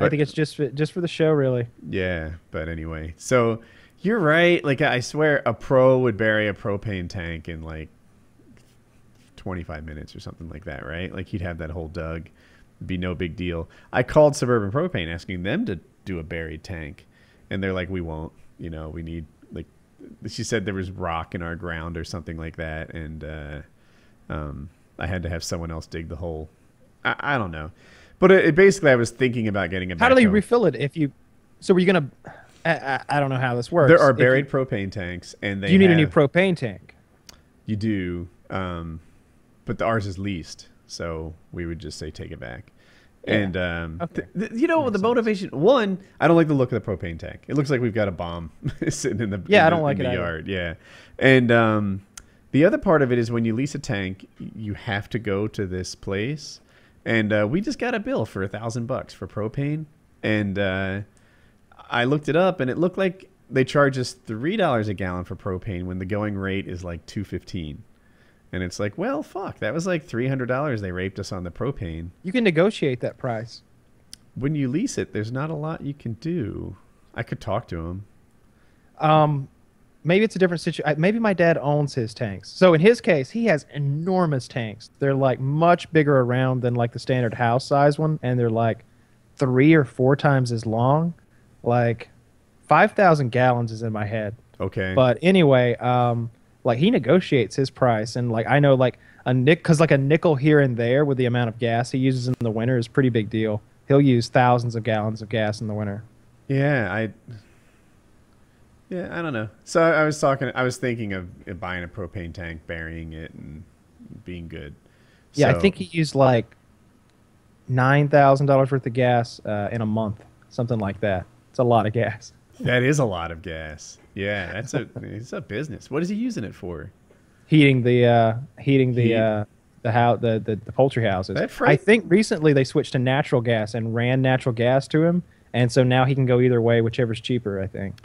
I think it's just for, just for the show, really. Yeah, but anyway, so you're right. Like I swear, a pro would bury a propane tank in like 25 minutes or something like that, right? Like he'd have that whole dug, be no big deal. I called Suburban Propane asking them to do a buried tank, and they're like, "We won't. You know, we need like." She said there was rock in our ground or something like that, and uh, um, I had to have someone else dig the hole. I, I don't know, but it, it basically, I was thinking about getting a. How do they backhoe. refill it if you? So were you gonna? I, I, don't know how this works. There are buried propane tanks, and You, they you need a new propane tank. You do, um, but the ours is leased, so we would just say take it back. Yeah. And um, Okay. th- th- you know the motivation. One, I don't like the look of the propane tank. It looks like we've got a bomb sitting in the Yeah, in I don't the- like in it the either. yard. Yeah, and um, the other part of it is when you lease a tank, you have to go to this place, and uh, we just got a bill for a thousand bucks for propane, and uh, I looked it up, and it looked like they charge us three dollars a gallon for propane when the going rate is like two fifteen. And it's like, well, fuck, that was like three hundred dollars they raped us on the propane. You can negotiate that price. When you lease it, there's not a lot you can do. I could talk to him. Um, maybe it's a different situation. Maybe my dad owns his tanks. So in his case, he has enormous tanks. They're like much bigger around than like the standard house size one, and they're like three or four times as long. Like five thousand gallons is in my head. Okay. But anyway, um, like he negotiates his price, and like I know like a nick because like a nickel here and there with the amount of gas he uses in the winter is pretty big deal. He'll use thousands of gallons of gas in the winter. Yeah, I. Yeah, I don't know. So I was talking. I was thinking of buying a propane tank, burying it, and being good. Yeah, I think he used like nine thousand dollars worth of gas uh, in a month, something like that. It's a lot of gas. that is a lot of gas. Yeah, that's a it's a business. What is he using it for? Heating the uh, heating the Heat. uh, the house the, the the poultry houses. That I think recently they switched to natural gas and ran natural gas to him, and so now he can go either way, whichever's cheaper. I think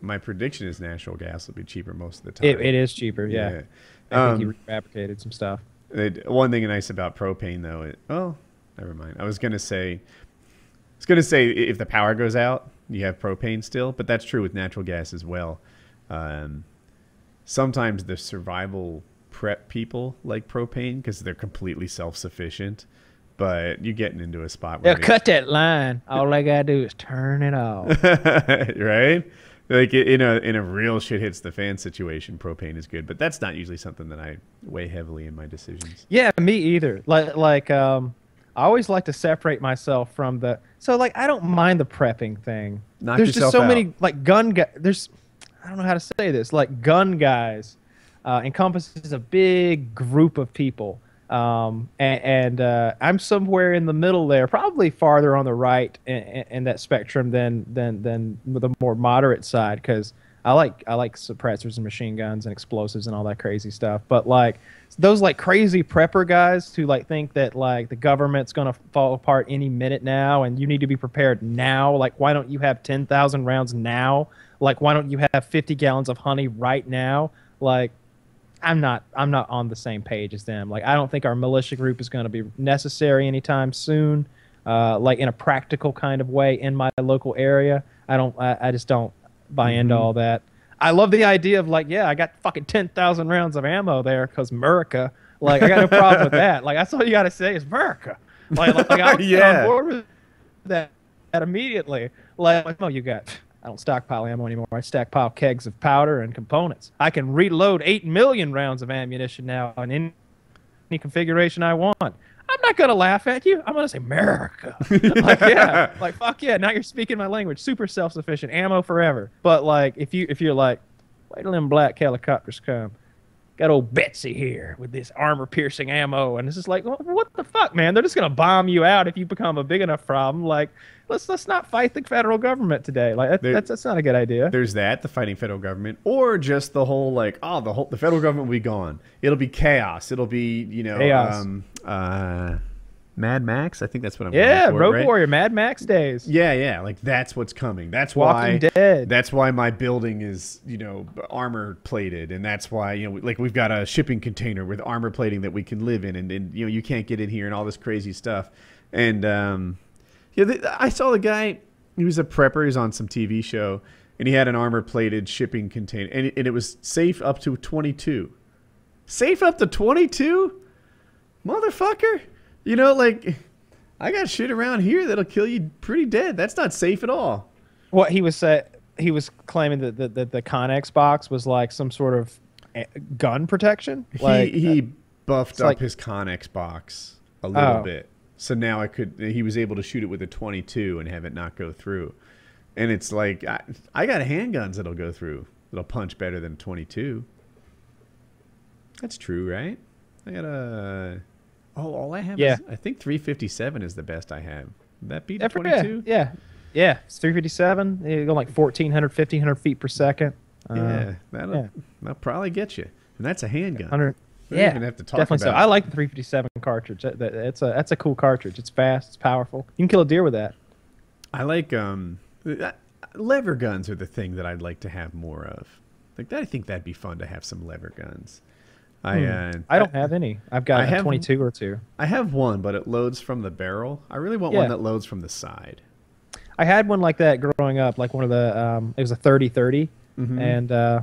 My prediction is natural gas will be cheaper most of the time. it, it is cheaper. Yeah, I think Um, he refabricated some stuff. It, one thing nice about propane though, it, oh, never mind. I was gonna say, I was gonna say if the power goes out, you have propane still, but that's true with natural gas as well. Um, sometimes the survival prep people like propane because they're completely self-sufficient, but you're getting into a spot Yeah, where cut that line. All I gotta do is turn it off. right? Like in a in a real shit hits the fan situation, propane is good, but that's not usually something that I weigh heavily in my decisions. Yeah, me either. Like like um I always like to separate myself from the so like I don't mind the prepping thing. Knock there's just so out. many like gun guys there's I don't know how to say this. Like gun guys uh, encompasses a big group of people. Um, and, and uh, I'm somewhere in the middle there, probably farther on the right in, in, in that spectrum than than than the more moderate side, because I like I like suppressors and machine guns and explosives and all that crazy stuff. But like those like crazy prepper guys who like think that like the government's gonna fall apart any minute now, and you need to be prepared now. Like why don't you have ten thousand rounds now? Like why don't you have fifty gallons of honey right now? Like I'm not I'm not on the same page as them. Like I don't think our militia group is going to be necessary anytime soon. Uh, like in a practical kind of way in my local area. I don't I, I just don't buy into mm-hmm. all that. I love the idea of like yeah I got fucking ten thousand rounds of ammo there because America. Like I got no problem with that. Like that's all you got to say is America. Like, like, like I'll Yeah. on board with that, that immediately. Like, oh, you got. I don't stockpile ammo anymore. I stockpile kegs of powder and components. I can reload eight million rounds of ammunition now in any, any configuration I want. I'm not gonna laugh at you. I'm gonna say America. like yeah, like fuck yeah. Now you're speaking my language. Super self-sufficient, ammo forever. But like if you if you're like, wait till them black helicopters come. Got old Betsy here with this armor-piercing ammo, and it's just like, "Wh- what the fuck, man? They're just gonna bomb you out if you become a big enough problem. Like, let's let's not fight the federal government today. Like, that, There- that's that's not a good idea. There's that, the fighting federal government, or just the whole like, oh, the whole the federal government will be gone. It'll be chaos. It'll be you know, Chaos. um, uh, Mad Max. I think that's what I'm. Yeah, for, Road right? Warrior, Mad Max days. Yeah, yeah, like that's what's coming. That's Walking why. Dead. That's why my building is you know armor plated, and that's why you know like we've got a shipping container with armor plating that we can live in, and, and you know you can't get in here and all this crazy stuff. And um, yeah, I saw the guy. He was a prepper. He was on some TV show, and he had an armor plated shipping container, and, and it was safe up to 22. Safe up to 22, motherfucker. You know, like I got shit around here that'll kill you pretty dead. That's not safe at all. What he was uh, he was claiming that the, the the Conex box was like some sort of eh, gun protection. Like he he buffed up like- his Conex box a little Oh. bit, so now I could. He was able to shoot it with a 22 and have it not go through. And it's like I, I got handguns that'll go through. That'll punch better than 22. That's true, right? I got a. Oh, all I have Yeah. is I think 357 is the best I have. Would that beat Yeah, 22? Yeah, yeah. It's 357. You go like 1,400, 1,500 feet per second. Uh, Yeah, that'll, yeah. that'll probably get you. And that's a handgun. 100. We don't Yeah, even have to talk definitely so. about I like the 357 cartridge. That, that, that's a that's a cool cartridge. It's fast. It's powerful. You can kill a deer with that. I like um, uh, lever guns are the thing that I'd like to have more of. Like that, I think that'd be fun to have some lever guns. I Hmm. uh, I don't have any. I've got I have- 22 or two. I have one, but it loads from the barrel. I really want Yeah. one that loads from the side. I had one like that growing up, like one of the. Um, it was a 30-30, Mhm. and uh,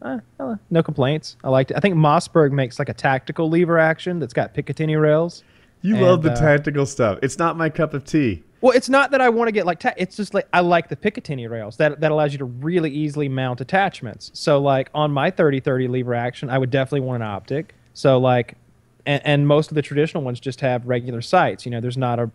uh, uh, no complaints. I liked it. I think Mossberg makes like a tactical lever action that's got Picatinny rails. You And, love the uh, tactical stuff. It's not my cup of tea. Well, it's not that I want to get like ta- it's just like I like the Picatinny rails that that allows you to really easily mount attachments. So like on my 30-30 lever action, I would definitely want an optic. So like, and, and most of the traditional ones just have regular sights. You know, there's not a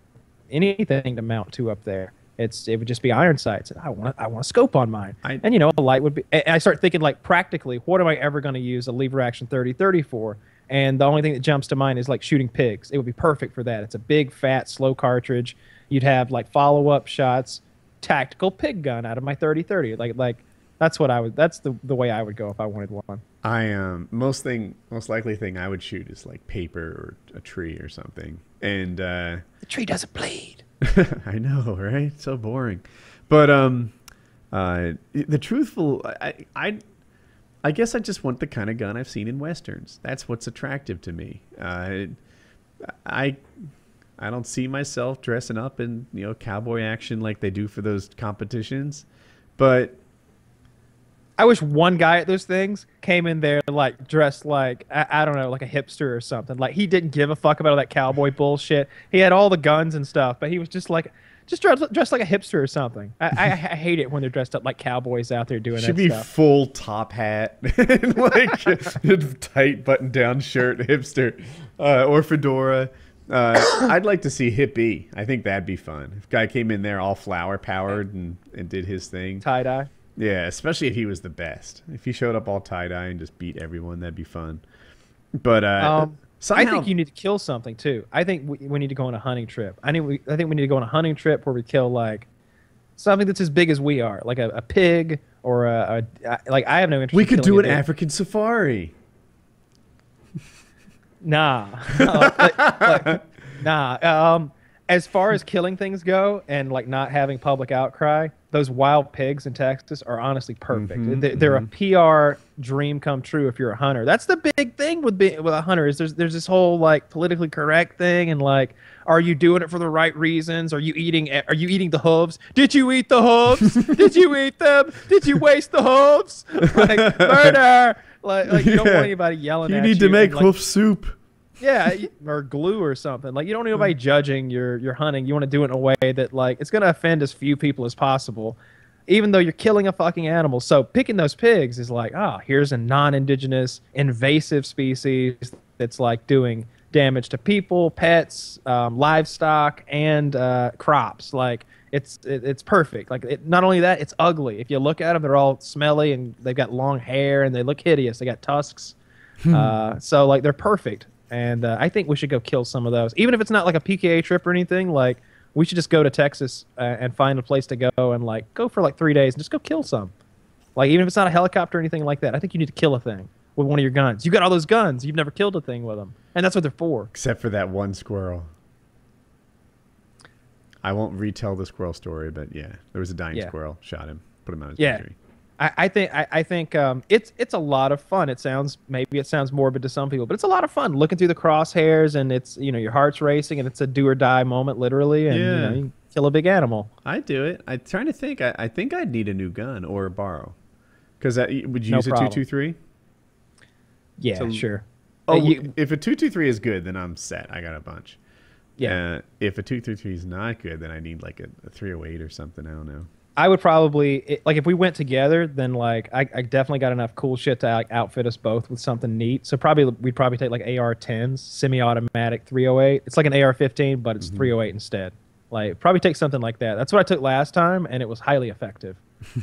anything to mount to up there. It's it would just be iron sights. I want I want a scope on mine, I- and you know a light would be. And I start thinking like practically, what am I ever going to use a lever action 30-30 for? And the only thing that jumps to mind is like shooting pigs. It would be perfect for that. It's a big, fat, slow cartridge. You'd have like follow up shots, tactical pig gun out of my 30-30. Like like that's what I would. That's the the way I would go if I wanted one. I um most thing most likely thing I would shoot is like paper or a tree or something. And uh The tree doesn't bleed. I know, right? So boring. But um uh the truthful I I I guess I just want the kind of gun I've seen in westerns. That's what's attractive to me. Uh I I don't see myself dressing up in, you know, cowboy action like they do for those competitions. But I wish one guy at those things came in there like dressed like I, I don't know, like a hipster or something. Like he didn't give a fuck about all that cowboy bullshit. He had all the guns and stuff, but he was just like just dressed, dressed like a hipster or something. I, I, I hate it when they're dressed up like cowboys out there doing Should that be stuff. full top hat, and like tight button down shirt, hipster, uh, or fedora. Uh, I'd like to see hippie. I think that'd be fun. If guy came in there all flower powered and, and did his thing. Tie dye. Yeah, especially if he was the best. If he showed up all tie dye and just beat everyone, that'd be fun. But uh, Um, somehow, I think you need to kill something too. I think we, we need to go on a hunting trip. I need. We, I think we need to go on a hunting trip where we kill like something that's as big as we are, like a, a pig or a, a like. I have no interest. we could do an. African safari. Nah. Like- like, nah. Um, as far as killing things go and like not having public outcry, those wild pigs in Texas are honestly perfect. Mhm, They- They're a PR dream come true if you're a hunter. That's the big thing with being with a hunter is there's there's this whole like politically correct thing and like are you doing it for the right reasons? Are you eating are you eating the hooves? Did you eat the hooves? Did you eat them? Did you waste the hooves? Like murder. Like, like you don't Yeah. want anybody yelling You at need you need to make like, hoof soup. yeah, or glue or something. Like you don't need nobody judging your your hunting. You want to do it in a way that like it's gonna offend as few people as possible, even though you're killing a fucking animal. So picking those pigs is like, ah, here's a non-indigenous invasive species that's like doing damage to people, pets, um, livestock, and uh, crops. Like it's it, it's perfect. Like it, not only that, it's ugly. If you look at them, they're all smelly and they've got long hair and they look hideous. They got tusks. Uh, so like they're perfect, and uh, I think we should go kill some of those, even if it's not like a PKA trip or anything. Like we should just go to Texas uh, and find a place to go and like go for like three days and just go kill some. Like even if it's not a helicopter or anything like that, I think you need to kill a thing with one of your guns. You got all those guns, you've never killed a thing with them, and that's what they're for. Except for that one squirrel. I won't retell the squirrel story, but yeah, there was a dying Yeah. squirrel. Shot him, put him on his Yeah. injury. I, I think I, I think um, it's it's a lot of fun. It sounds maybe it sounds morbid to some people, but it's a lot of fun looking through the crosshairs and it's you know your heart's racing and it's a do or die moment literally and you, know, you kill a big animal. I'd do it. I'm trying to think. I, I think I'd need a new gun or borrow. Because that would you No use a 223? Yeah, So- sure. Oh, you- if a 223 is good, then I'm set. I got a bunch. Yeah. Uh, if a 233 is not good, then I need like a, a 308 or something. I don't know. I would probably it, like if we went together, then like I, I definitely got enough cool shit to like outfit us both with something neat. So probably we'd probably take like AR-10s, semi-automatic 308. It's like an AR-15, but it's 308 instead. Like probably take something like that. That's what I took last time, and it was highly effective.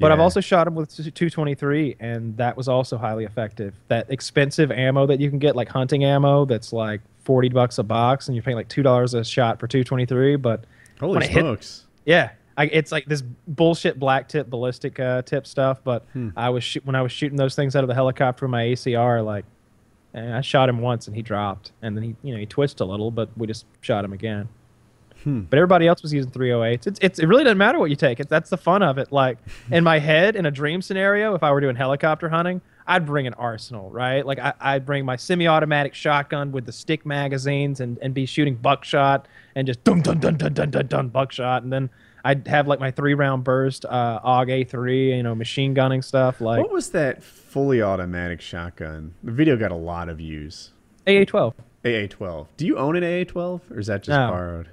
But I've also shot him with 223, and that was also highly effective. That expensive ammo that you can get, like hunting ammo, that's like 40 bucks a box, and you're paying like two dollars a shot for 223. But Holy it hit- smokes. yeah, I, it's like this bullshit black tip ballistic uh, tip stuff. But Hmm. I was shoot, when I was shooting those things out of the helicopter with my ACR, like eh, I shot him once and he dropped, and then he you know he twitched a little, but we just shot him again. Hmm. But everybody else was using 308s. It's, it's it really doesn't matter what you take. It's, that's the fun of it. Like in my head, in a dream scenario, if I were doing helicopter hunting, I'd bring an arsenal, right? Like I, I'd bring my semi-automatic shotgun with the stick magazines and, and be shooting buckshot and just dun dun dun dun dun dun dun buckshot, and then I'd have like my three round burst uh, AUG A3, you know, machine gunning stuff like What was that fully automatic shotgun? The video got a lot of views. AA12. AA12. Do you own an AA12 or is that just No. borrowed?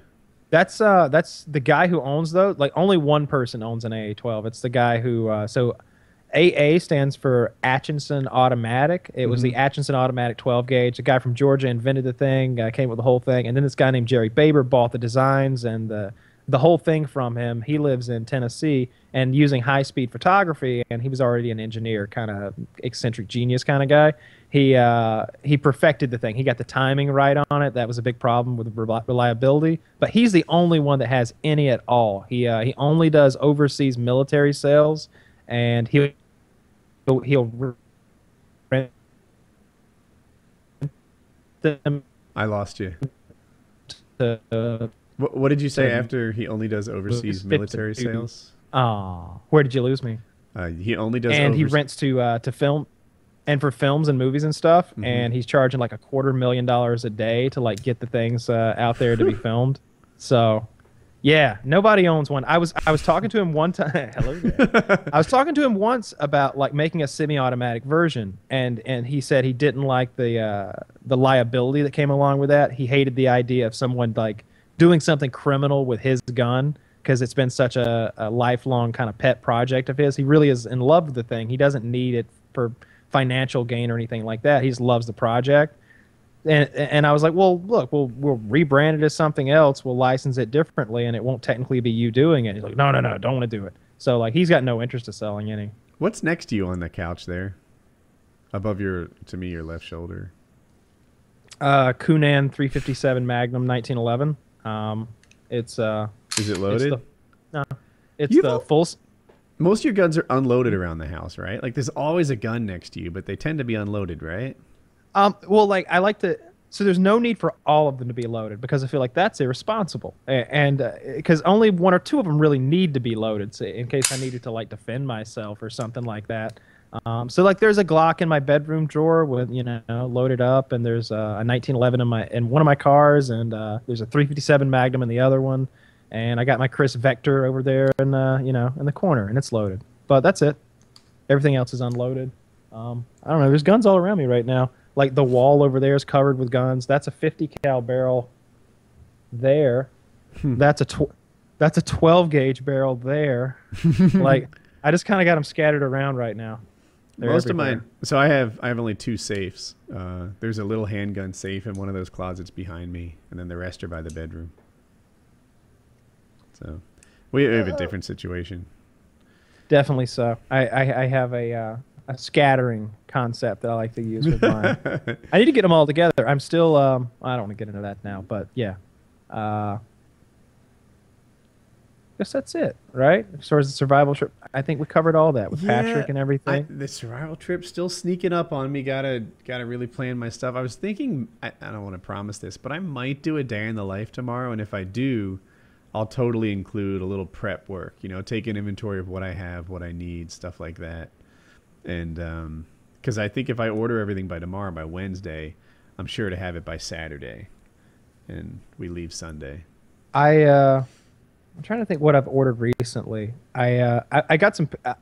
That's uh that's the guy who owns those. Like only one person owns an AA12. It's the guy who uh, so AA stands for Atchison Automatic. It was the Atchison Automatic 12 gauge. The guy from Georgia invented the thing, uh, came up with the whole thing, and then this guy named Jerry Baber bought the designs and the the whole thing from him. He lives in Tennessee and using high speed photography, and he was already an engineer, kind of eccentric genius kind of guy. He uh, he perfected the thing. He got the timing right on it. That was a big problem with reliability. But he's the only one that has any at all. He uh, he only does overseas military sales, and he'll he'll, he'll rent them I lost you. to. Uh, What, what did you say after he only does overseas military sales? Aw, where did you lose me? Uh, he only does and he rents to uh, to film and for films and movies and stuff Mm-hmm. and he's charging like a quarter million dollars a day to like get the things uh, out there to be filmed so yeah nobody owns one i was i was talking to him one time hello there i was talking to him once about like making a semi-automatic version and and he said he didn't like the uh, the liability that came along with that he hated the idea of someone like doing something criminal with his gun because it's been such a, a lifelong kind of pet project of his. He really is in love with the thing. He doesn't need it for financial gain or anything like that. He just loves the project. And and I was like, well, look, we'll we'll rebrand it as something else. We'll license it differently, and it won't technically be you doing it. He's like, no, no, no, don't want to do it. So like, he's got no interest in selling any. What's next to you on the couch there? Above your, to me, your left shoulder. Uh, Coonan 357 Magnum 1911. Um, it's uh, Is it it's loaded? the, no, it's You've the full. Most of your guns are unloaded around the house, right? Like there's always a gun next to you, but they tend to be unloaded, right? Um, well, like I like to. So there's no need for all of them to be loaded because I feel like that's irresponsible, and because only one or two of them really need to be loaded, so in case I needed to like defend myself or something like that. Um, so like there's a Glock in my bedroom drawer with you know loaded up, and there's a 1911 in my in one of my cars, and uh, there's a 357 Magnum in the other one, and I got my KRISS Vector over there in uh, you know in the corner, and it's loaded. But that's it. Everything else is unloaded. Um, I don't know. There's guns all around me right now. Like the wall over there is covered with guns. That's a 50 cal barrel. There, that's a tw- that's a 12 gauge barrel there. like I just kind of got them scattered around right now. They're Most everywhere. of mine. So I have I have only two safes. Uh, there's a little handgun safe in one of those closets behind me, and then the rest are by the bedroom. So we have a different situation. Definitely so. I I, I have a uh, a scattering concept that I like to use with mine. I need to get them all together. I'm still um I don't want to get into that now, but yeah. Uh guess that's it, right? As far as the survival trip, I think we covered all that with Patrick and I, everything. the survival trip still sneaking up on me. Gotta gotta really plan my stuff. I was thinking I, I don't want to promise this, but I might do a day in the life tomorrow, and if I do, I'll totally include a little prep work. You know, take an inventory of what I have, what I need, stuff like that. And um because I think if I order everything by tomorrow, by Wednesday, I'm sure to have it by Saturday, and we leave Sunday. I uh, I'm trying to think what I've ordered recently. I uh, I, I got some uh,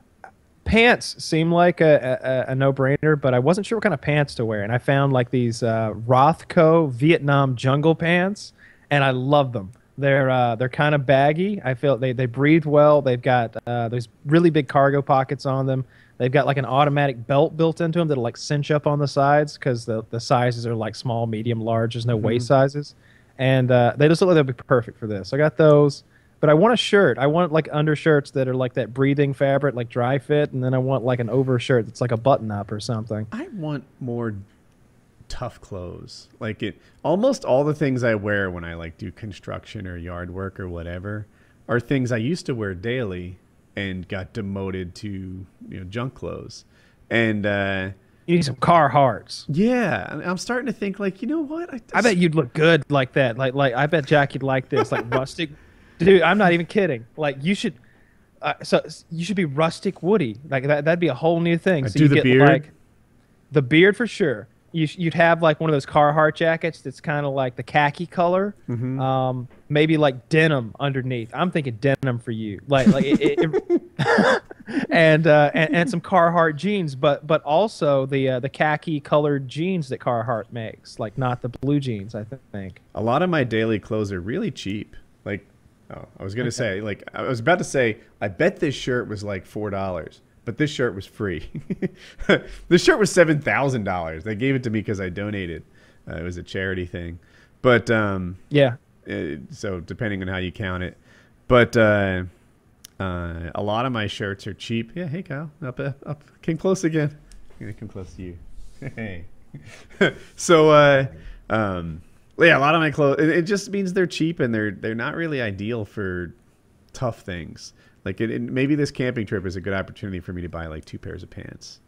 pants. Seem like a, a, a no-brainer, but I wasn't sure what kind of pants to wear, and I found like these uh, Rothco Vietnam jungle pants, and I love them. They're uh, they're kind of baggy. I feel they they breathe well. They've got uh, those really big cargo pockets on them. They've got like an automatic belt built into them that'll like cinch up on the sides because the, the sizes are like small, medium, large. There's no waist sizes, and uh, they just look like they'll be perfect for this. I got those, but I want a shirt. I want like undershirts that are like that breathing fabric, like dry fit, and then I want like an overshirt that's like a button up or something. I want more tough clothes. Like it almost all the things I wear when I like do construction or yard work or whatever are things I used to wear daily and got demoted to, you know, junk clothes. And uh You need some Carhartts. yeah, I- I'm starting to think like, you know what? I bet you'd look good like that. Like like I bet Jack you'd like this, like rustic. Dude, I'm not even kidding. Like you should. Uh, so you should be rustic Woody. Like that. That'd be a whole new thing. I so do you the get beard. like, the beard for sure. You, you'd have like one of those Carhartt jackets that's kind of like the khaki color, Mm-hmm. um, maybe like denim underneath. I'm thinking denim for you, like like it, it, it- and, uh, and and some Carhartt jeans, but but also the uh, the khaki colored jeans that Carhartt makes, like not the blue jeans. I think. A lot of my daily clothes are really cheap. Like, oh, I was gonna say, like, I was about to say, I bet this shirt was like four dollars, but this shirt was free. this shirt was seven thousand dollars. They gave it to me because I donated. Uh, it was a charity thing, but um, Yeah, uh, so depending on how you count it, but uh, uh, a lot of my shirts are cheap. Yeah, hey Kyle, up, up, up, came close again. I'm gonna come close to you. Hey. so, uh, um, yeah, a lot of my clothes. It, it just means they're cheap and they're they're not really ideal for tough things. Like it, it- maybe this camping trip is a good opportunity for me to buy like two pairs of pants.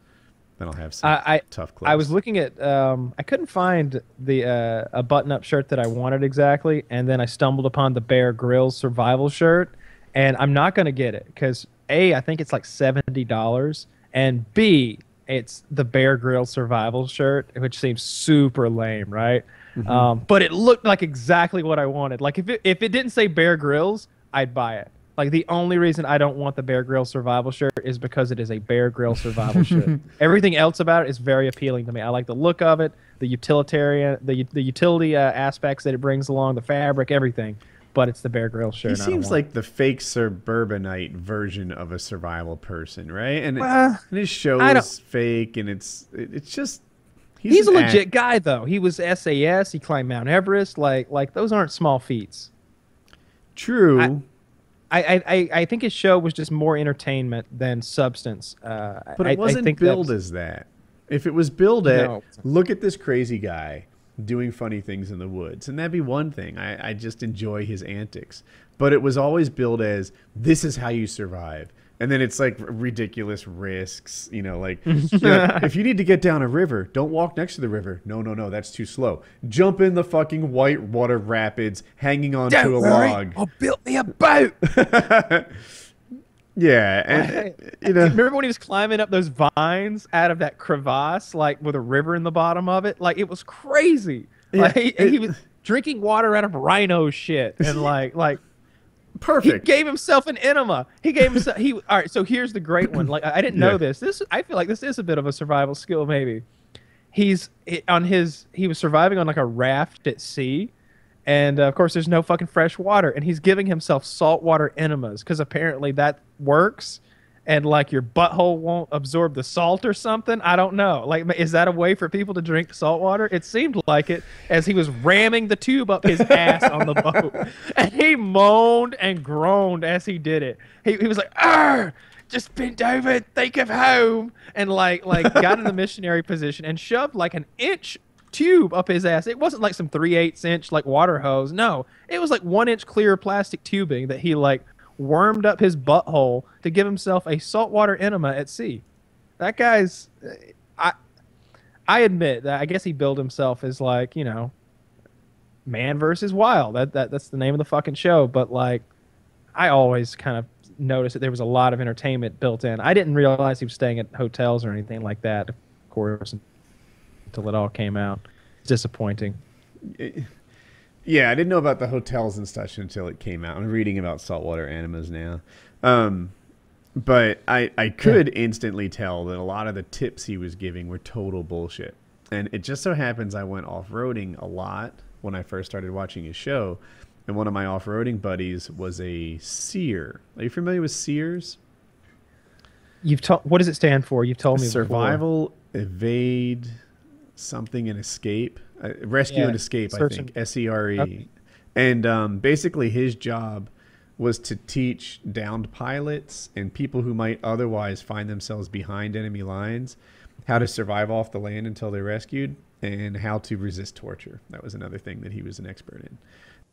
Then I'll have some I, tough clothes. I was looking at. Um, I couldn't find the uh, a button-up shirt that I wanted exactly, and then I stumbled upon the Bear Grylls survival shirt, and I'm not gonna get it because a I think it's like seventy dollars, and b it's the Bear Grylls survival shirt, which seems super lame, right? Um, but it looked like exactly what I wanted. Like if it if it didn't say Bear Grylls, I'd buy it. Like the only reason I don't want the Bear Grylls survival shirt is because it is a Bear Grylls survival shirt. Everything else about it is very appealing to me. I like the look of it, the utilitarian, the the utility uh, aspects that it brings along, the fabric, everything. But it's the Bear Grylls shirt. He and I don't seems like the fake suburbanite version of a survival person, right? And, it- Well, and his show is fake, and it's it- it's just it. he's a legit act- guy though. He was SAS. He climbed Mount Everest. Like like those aren't small feats. True, I- I, I, I- I think his show was just more entertainment than substance. Uh, but I, it wasn't I think billed as that. If it was billed at, No. look at this crazy guy doing funny things in the woods, and that'd be one thing. I, I just enjoy his antics. But it was always billed as this is how you survive. And then it's like ridiculous risks, you know, like you know, if you need to get down a river, don't walk next to the river. No, no, no, that's too slow. Jump in the fucking white water rapids, hanging onto Don't a worry, log. I built me a boat. Yeah, and you know, Remember when he was climbing up those vines out of that crevasse, like with a river in the bottom of it? Like it was crazy. Like he, it- he was drinking water out of rhino shit, and like like he gave himself an enema. He gave himself he. All right, so here's the great one. Like I I didn't know Yeah. this. This I feel like this is a bit of a survival skill, maybe. He's on his. He was surviving on like a raft at sea, and uh, of course there's no fucking fresh water, and he's giving himself saltwater enemas because apparently that works. And like your butthole won't absorb the salt or something. I don't know. Like, is that a way for people to drink salt water? It seemed like it as he was ramming the tube up his ass on the boat. And he moaned and groaned as he did it. He, he was like, Arr! just bent over think of home. And like, like got in the missionary position and shoved like an inch tube up his ass. It wasn't like some three eighths inch like water hose. No, it was like one inch clear plastic tubing that he like wormed up his butthole to give himself a saltwater enema at sea. That guy's, I, I admit that I guess he billed himself as like you know, man versus wild. That that that's the name of the fucking show. But like, I always kind of noticed that there was a lot of entertainment built in. I didn't realize he was staying at hotels or anything like that. Of course, until it all came out. It's disappointing. Yeah, I didn't know about the hotels and such until it came out. I'm reading about saltwater enemas now. Um, but I, I could instantly tell that a lot of the tips he was giving were total bullshit. And it just so happens I went off roading a lot when I first started watching his show. And one of my off roading buddies was a SERE. Are you familiar with SEREs? You've told. What does it stand for? You've told me. before. Survival, evade, something, and escape. Uh, rescue Yeah, and escape, search I think. S E R E. Okay. And um, basically, his job was to teach downed pilots and people who might otherwise find themselves behind enemy lines how to survive off the land until they're rescued and how to resist torture. That was another thing that he was an expert in.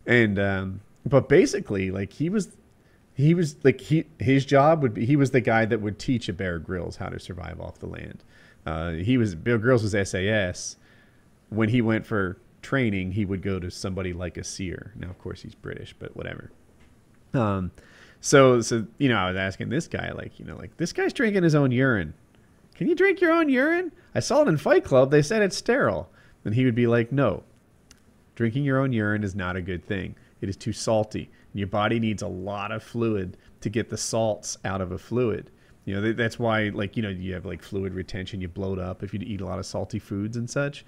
And um, but basically, like he was he was like he his job would be he was the guy that would teach a Bear Grylls how to survive off the land. Uh, he was Bill Grylls was SAS. When he went for training, he would go to somebody like a SERE. Now, of course, he's British, but whatever. Um, so so you know, I was asking this guy like you know like this guy's drinking his own urine. Can you drink your own urine? I saw it in Fight Club. They said it's sterile. And he would be like, No, drinking your own urine is not a good thing. It is too salty. Your body needs a lot of fluid to get the salts out of a fluid. You know, that's why, like, you know, you have like fluid retention, you bloat up if you eat a lot of salty foods and such.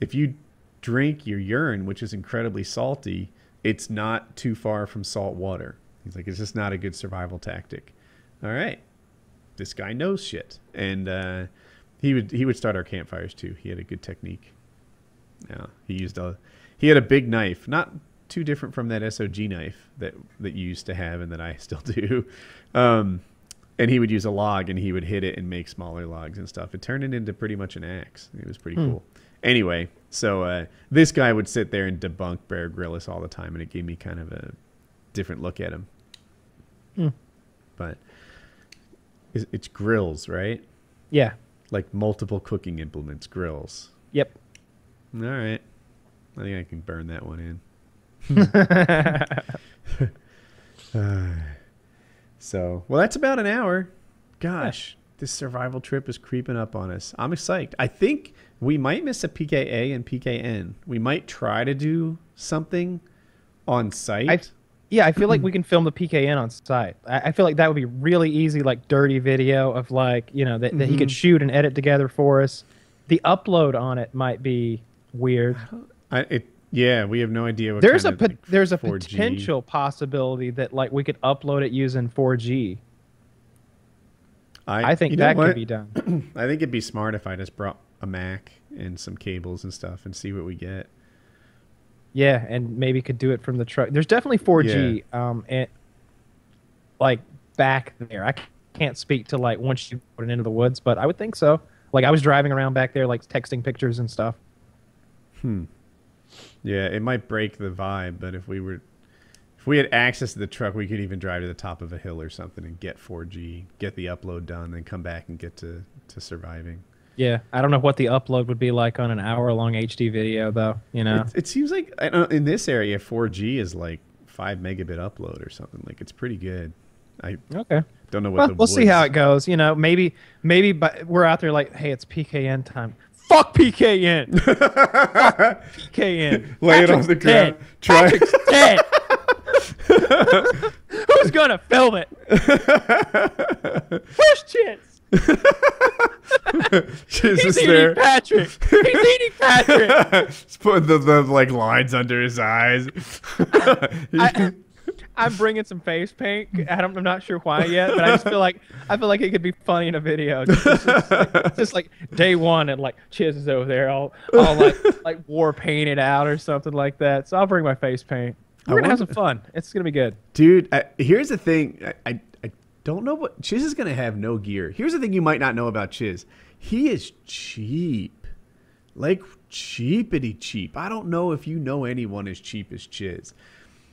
If you drink your urine, which is incredibly salty, it's not too far from salt water. He's like, it's just not a good survival tactic. All right, this guy knows shit, and uh, he would he would start our campfires too. He had a good technique. Yeah, he used a he had a big knife, not too different from that SOG knife that that you used to have and that I still do. Um, and he would use a log and he would hit it and make smaller logs and stuff. It turned it into pretty much an axe. It was pretty hmm. cool. Anyway, so uh, this guy would sit there and debunk Bear Grylls all the time, and it gave me kind of a different look at him. Hmm. But it's grills, right? Yeah. Like multiple cooking implements, grills. Yep. All right. I think I can burn that one in. uh, so, well, that's about an hour. Gosh, yeah. this survival trip is creeping up on us. I'm excited. I think we might miss a PKA and PKN. We might try to do something on site. I, yeah, I feel like we can film the PKN on site. I, I, feel like that would be really easy, like dirty video of like you know that, that mm-hmm. he could mm-hmm. shoot and edit together for us. The upload on it might be weird. I, it, yeah, we have no idea. What there's a of, like, there's a 4G. potential possibility that like we could upload it using 4G. I, I think that could be done. I think it'd be smart if I just brought a Mac and some cables and stuff and see what we get. Yeah, and maybe could do it from the truck. There's definitely 4G, yeah. um, and like back there. I can't speak to like once you put it into the woods, but I would think so. Like I was driving around back there, like texting pictures and stuff. Hmm. Yeah, it might break the vibe, but if we were, if we had access to the truck, we could even drive to the top of a hill or something and get 4G, get the upload done, then come back and get to to surviving. Yeah, I don't know what the upload would be like on an hour-long HD video, though. You know, it, it seems like in this area, 4G is like five megabit upload or something. Like it's pretty good. I okay. Don't know what well, we'll see how it goes. You know, maybe maybe but we're out there like, hey, it's PKN time. Fuck PKN. Fuck PKN. Lay Patrick's it on the ground. Dead. Try. Patrick's dead. Who's gonna film it? Where's Chance? She's He's eating there. Patrick. He's eating Patrick. He's putting the, the like lines under his eyes. I, am bringing some face paint. I'm, I'm not sure why yet, but I just feel like I feel like it could be funny in a video. Just, just, like, just like, day one and like Chiz is over there, all all like like war painted out or something like that. So I'll bring my face paint. We're gonna have some fun. It's gonna be good, dude. Uh, here's the thing. I, I don't know what Chiz is going to have no gear. Here's the thing you might not know about Chiz. He is cheap. Like cheapity cheap. I don't know if you know anyone as cheap as Chiz.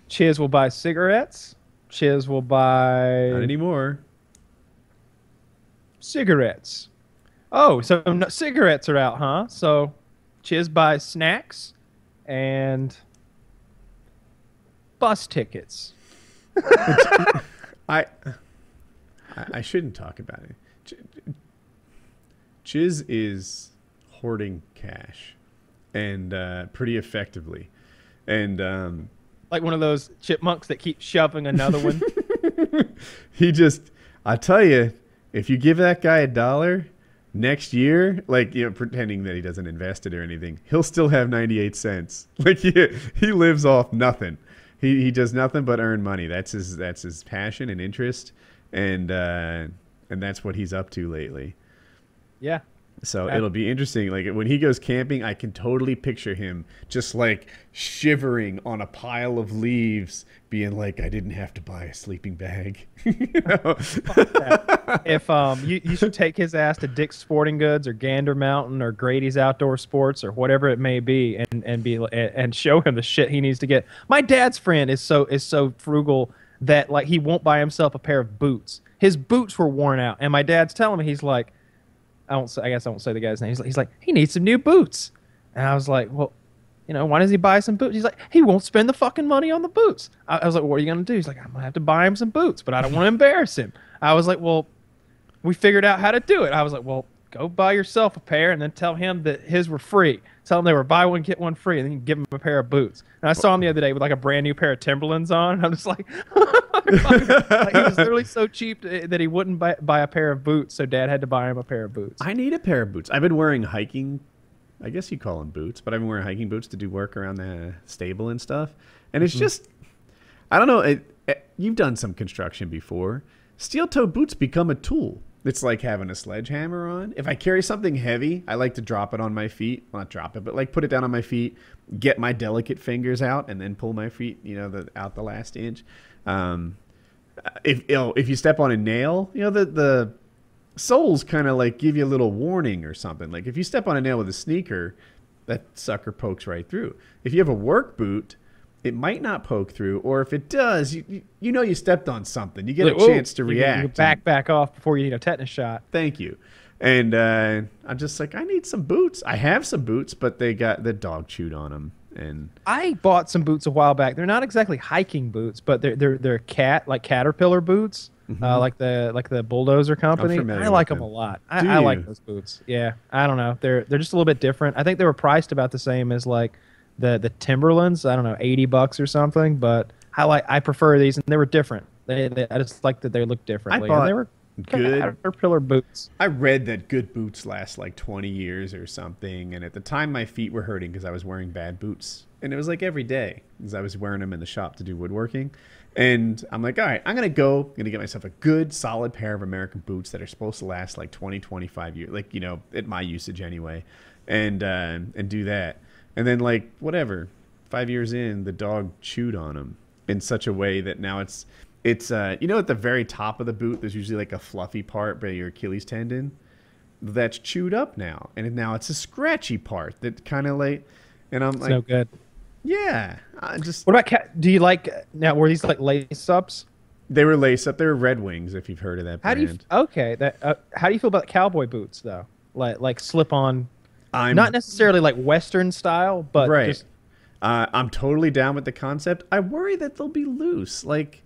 Chiz will buy cigarettes. Chiz will buy Not anymore. Cigarettes. Oh, so no, cigarettes are out, huh? So Chiz buys snacks and bus tickets. I I, I shouldn't talk about it. Chiz is hoarding cash, and uh, pretty effectively, and um, like one of those chipmunks that keep shoving another one. he just, I tell you, if you give that guy a dollar next year, like you know, pretending that he doesn't invest it or anything, he'll still have ninety eight cents. Like he he lives off nothing. He he does nothing but earn money. That's his that's his passion and interest and uh, and that's what he's up to lately. Yeah. So it'll be interesting. Like when he goes camping, I can totally picture him just like shivering on a pile of leaves, being like, "I didn't have to buy a sleeping bag." if um, you, you should take his ass to Dick's Sporting Goods or Gander Mountain or Grady's Outdoor Sports or whatever it may be, and and be and show him the shit he needs to get. My dad's friend is so is so frugal that like he won't buy himself a pair of boots. His boots were worn out, and my dad's telling me he's like, I don't. Say, I guess I won't say the guy's name. He's like, he's like, he needs some new boots, and I was like, well, you know, why does he buy some boots? He's like, he won't spend the fucking money on the boots. I, I was like, what are you gonna do? He's like, I'm gonna have to buy him some boots, but I don't want to embarrass him. I was like, well, we figured out how to do it. I was like, well, go buy yourself a pair and then tell him that his were free. Tell him they were buy one get one free, and then you give him a pair of boots. And I saw him the other day with like a brand new pair of Timberlands on. And I'm just like, like, he was literally so cheap that he wouldn't buy, buy a pair of boots, so Dad had to buy him a pair of boots. I need a pair of boots. I've been wearing hiking, I guess you call them boots, but I've been wearing hiking boots to do work around the stable and stuff. And it's mm-hmm. just, I don't know. It, it, you've done some construction before. Steel toe boots become a tool. It's like having a sledgehammer on. If I carry something heavy, I like to drop it on my feet. Well, not drop it, but like put it down on my feet, get my delicate fingers out, and then pull my feet, you know, the, out the last inch. Um, if you know, if you step on a nail, you know the the soles kind of like give you a little warning or something. Like if you step on a nail with a sneaker, that sucker pokes right through. If you have a work boot, it might not poke through, or if it does, you you know you stepped on something. You get like, a chance to react. You back back off before you need a tetanus shot. Thank you. And uh, I'm just like, I need some boots. I have some boots, but they got the dog chewed on them. And I bought some boots a while back. They're not exactly hiking boots, but they're they're they're cat like Caterpillar boots, mm-hmm. uh, like the like the bulldozer company. I like them, them, a lot. I, I like those boots. Yeah, I don't know. They're they're just a little bit different. I think they were priced about the same as like the the Timberlands. I don't know, eighty bucks or something. But I like I prefer these, and they were different. They, they I just like that they looked differently. I bought they were good Caterpillar boots. I read that good boots last like twenty years or something, and at the time my feet were hurting because I was wearing bad boots, and it was like every day because I was wearing them in the shop to do woodworking. And I'm like, all right, I'm going to go, I'm going to get myself a good, solid pair of American boots that are supposed to last like 20, 25 years, like, you know, at my usage anyway, and, uh, and do that. And then like whatever, five years in, the dog chewed on him in such a way that now it's it's uh you know at the very top of the boot there's usually like a fluffy part by your Achilles tendon that's chewed up now, and now it's a scratchy part that kind of like, and I'm like, no good. Yeah, I just. What about cat? Do you like now? Were these like lace ups? They were lace up. They were Red Wings, if you've heard of that. Brand. How do you? Okay, that. Uh, how do you feel about cowboy boots though? Like like slip on I'm not necessarily like Western style, but right. Just, uh, I'm totally down with the concept. I worry that they'll be loose. Like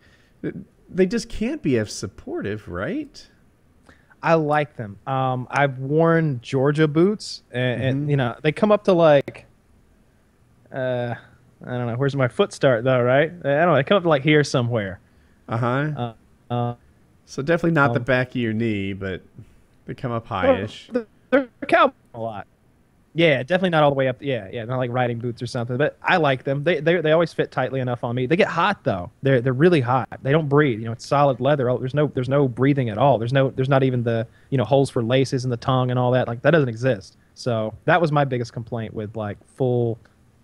they just can't be as supportive, right? I like them. Um, I've worn Georgia boots, and, mm-hmm. and, you know they come up to like, uh, I don't know. Where's my foot start though? Right? I don't know. They come up to like here somewhere. Uh-huh. Uh Uh, so definitely not um, the back of your knee, but they come up highish. Well, they're cowboy a lot. Yeah, definitely not all the way up. Yeah, yeah, not like riding boots or something. But I like them. They they they always fit tightly enough on me. They get hot though. They're they're really hot. They don't breathe. You know, it's solid leather. Oh, there's no there's no breathing at all. There's no there's not even the you know holes for laces and the tongue and all that. Like that doesn't exist. So that was my biggest complaint with like full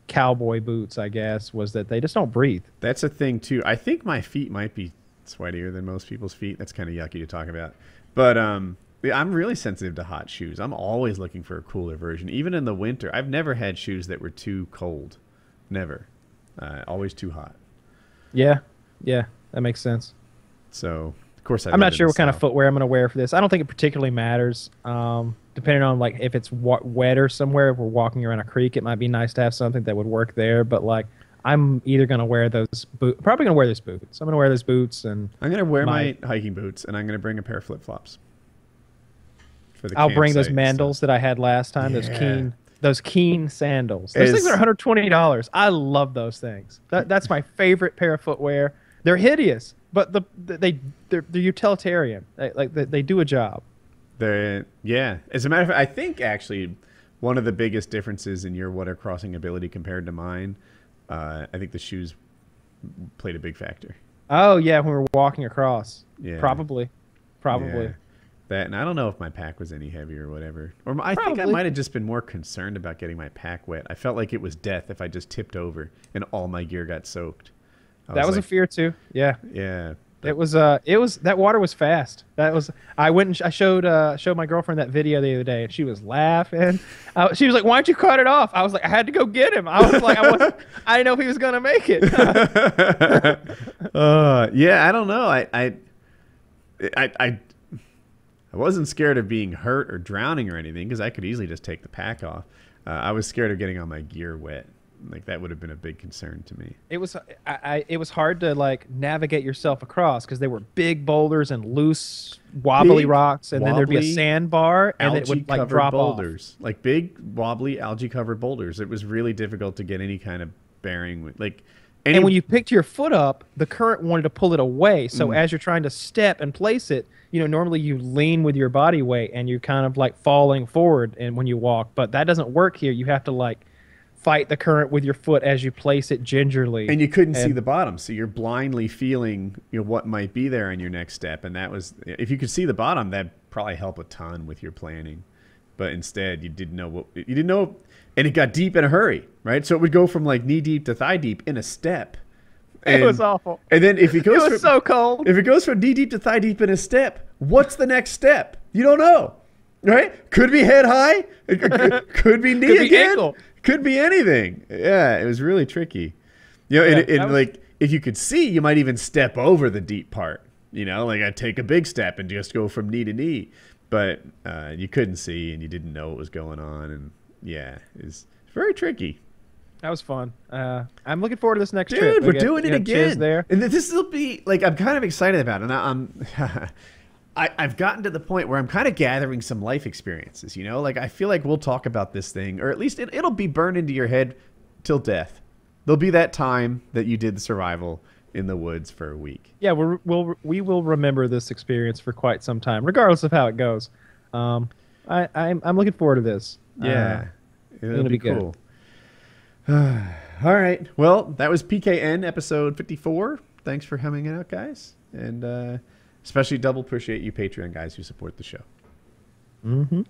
cowboy boots. I guess was that they just don't breathe. That's a thing too. I think my feet might be sweatier than most people's feet. That's kind of yucky to talk about. But um, I'm really sensitive to hot shoes. I'm always looking for a cooler version, even in the winter. I've never had shoes that were too cold, never. Uh, always too hot. Yeah, yeah, that makes sense. So, of course, I am not sure what kind of footwear I'm going to wear for this. I don't think it particularly matters. Um, depending on like if it's wa- wetter somewhere, if we're walking around a creek, it might be nice to have something that would work there. But like, I'm either going to wear those boots. Probably going to wear those boots. I'm going to wear those boots, and I'm going to wear my, my hiking boots, and I'm going to bring a pair of flip flops for the. I'll bring those mandals that I had last time. Yeah. Those Keen, those Keen sandals. Those things are 120 dollars. I love those things. That, that's my favorite pair of footwear. They're hideous, but the they they're, they're utilitarian. They, like they, they do a job. They're yeah. As a matter of fact, I think actually one of the biggest differences in your water crossing ability compared to mine, uh, I think the shoes played a big factor. Oh yeah, when we were walking across. Yeah. Probably. Probably. Yeah that, and I don't know if my pack was any heavier or whatever. Or I Probably. think I might have just been more concerned about getting my pack wet. I felt like it was death if I just tipped over and all my gear got soaked. I that was, was like, a fear too. Yeah. Yeah. It was uh it was that water was fast. That was I went and sh- I showed uh showed my girlfriend that video the other day and she was laughing. Uh, she was like, "Why don't you cut it off?" I was like, "I had to go get him." I was like, "I was I didn't know if he was gonna make it." uh, yeah, I don't know. I I I, I I wasn't scared of being hurt or drowning or anything because I could easily just take the pack off. Uh, I was scared of getting all my gear wet, Like that would have been a big concern to me. It was I, I it was hard to like navigate yourself across because they were big boulders and loose wobbly Big, rocks, and then there'd be a wobbly, sandbar, and it would like drop off. boulders, like big wobbly algae covered boulders. It was really difficult to get any kind of bearing with, like. Any, And when you picked your foot up, the current wanted to pull it away. So Mm. as you're trying to step and place it, you know, normally you lean with your body weight and you're kind of like falling forward and when you walk, but that doesn't work here. You have to like fight the current with your foot as you place it gingerly. and you couldn't see the bottom, so you're blindly feeling you know what might be there in your next step, and that was if you could see the bottom, that'd probably help a ton with your planning. But instead, you didn't know what you didn't know, and it got deep in a hurry, right? So it would go from like knee deep to thigh deep in a step. And, It was awful. And then if it goes, it was from, so cold. if it goes from knee deep to thigh deep in a step, what's the next step? You don't know, right? Could be head high. Could, be knee Could be again. ankle. Could be anything. Yeah, it was really tricky. You know, and, Yeah, and that was- like if you could see, you might even step over the deep part. You know, like I'd take a big step and just go from knee to knee, but uh, you couldn't see and you didn't know what was going on, and yeah, it's very tricky. That was fun. Uh, I'm looking forward to this next Dude, trip. We we're doing it again. There. And this will be like I'm kind of excited about it. And I- I'm I, I've gotten to the point where I'm kind of gathering some life experiences, you know? Like I feel like we'll talk about this thing, or at least it, it'll be burned into your head till death. There'll be that time that you did the survival in the woods for a week. Yeah, we're, we'll we will remember this experience for quite some time, regardless of how it goes. Um, I, I'm I'm looking forward to this. Yeah. It'll gonna be, be cool. All right. Well, that was PKN episode 54. Thanks for coming out, guys. And uh, especially double appreciate you Patreon guys who support the show. hmm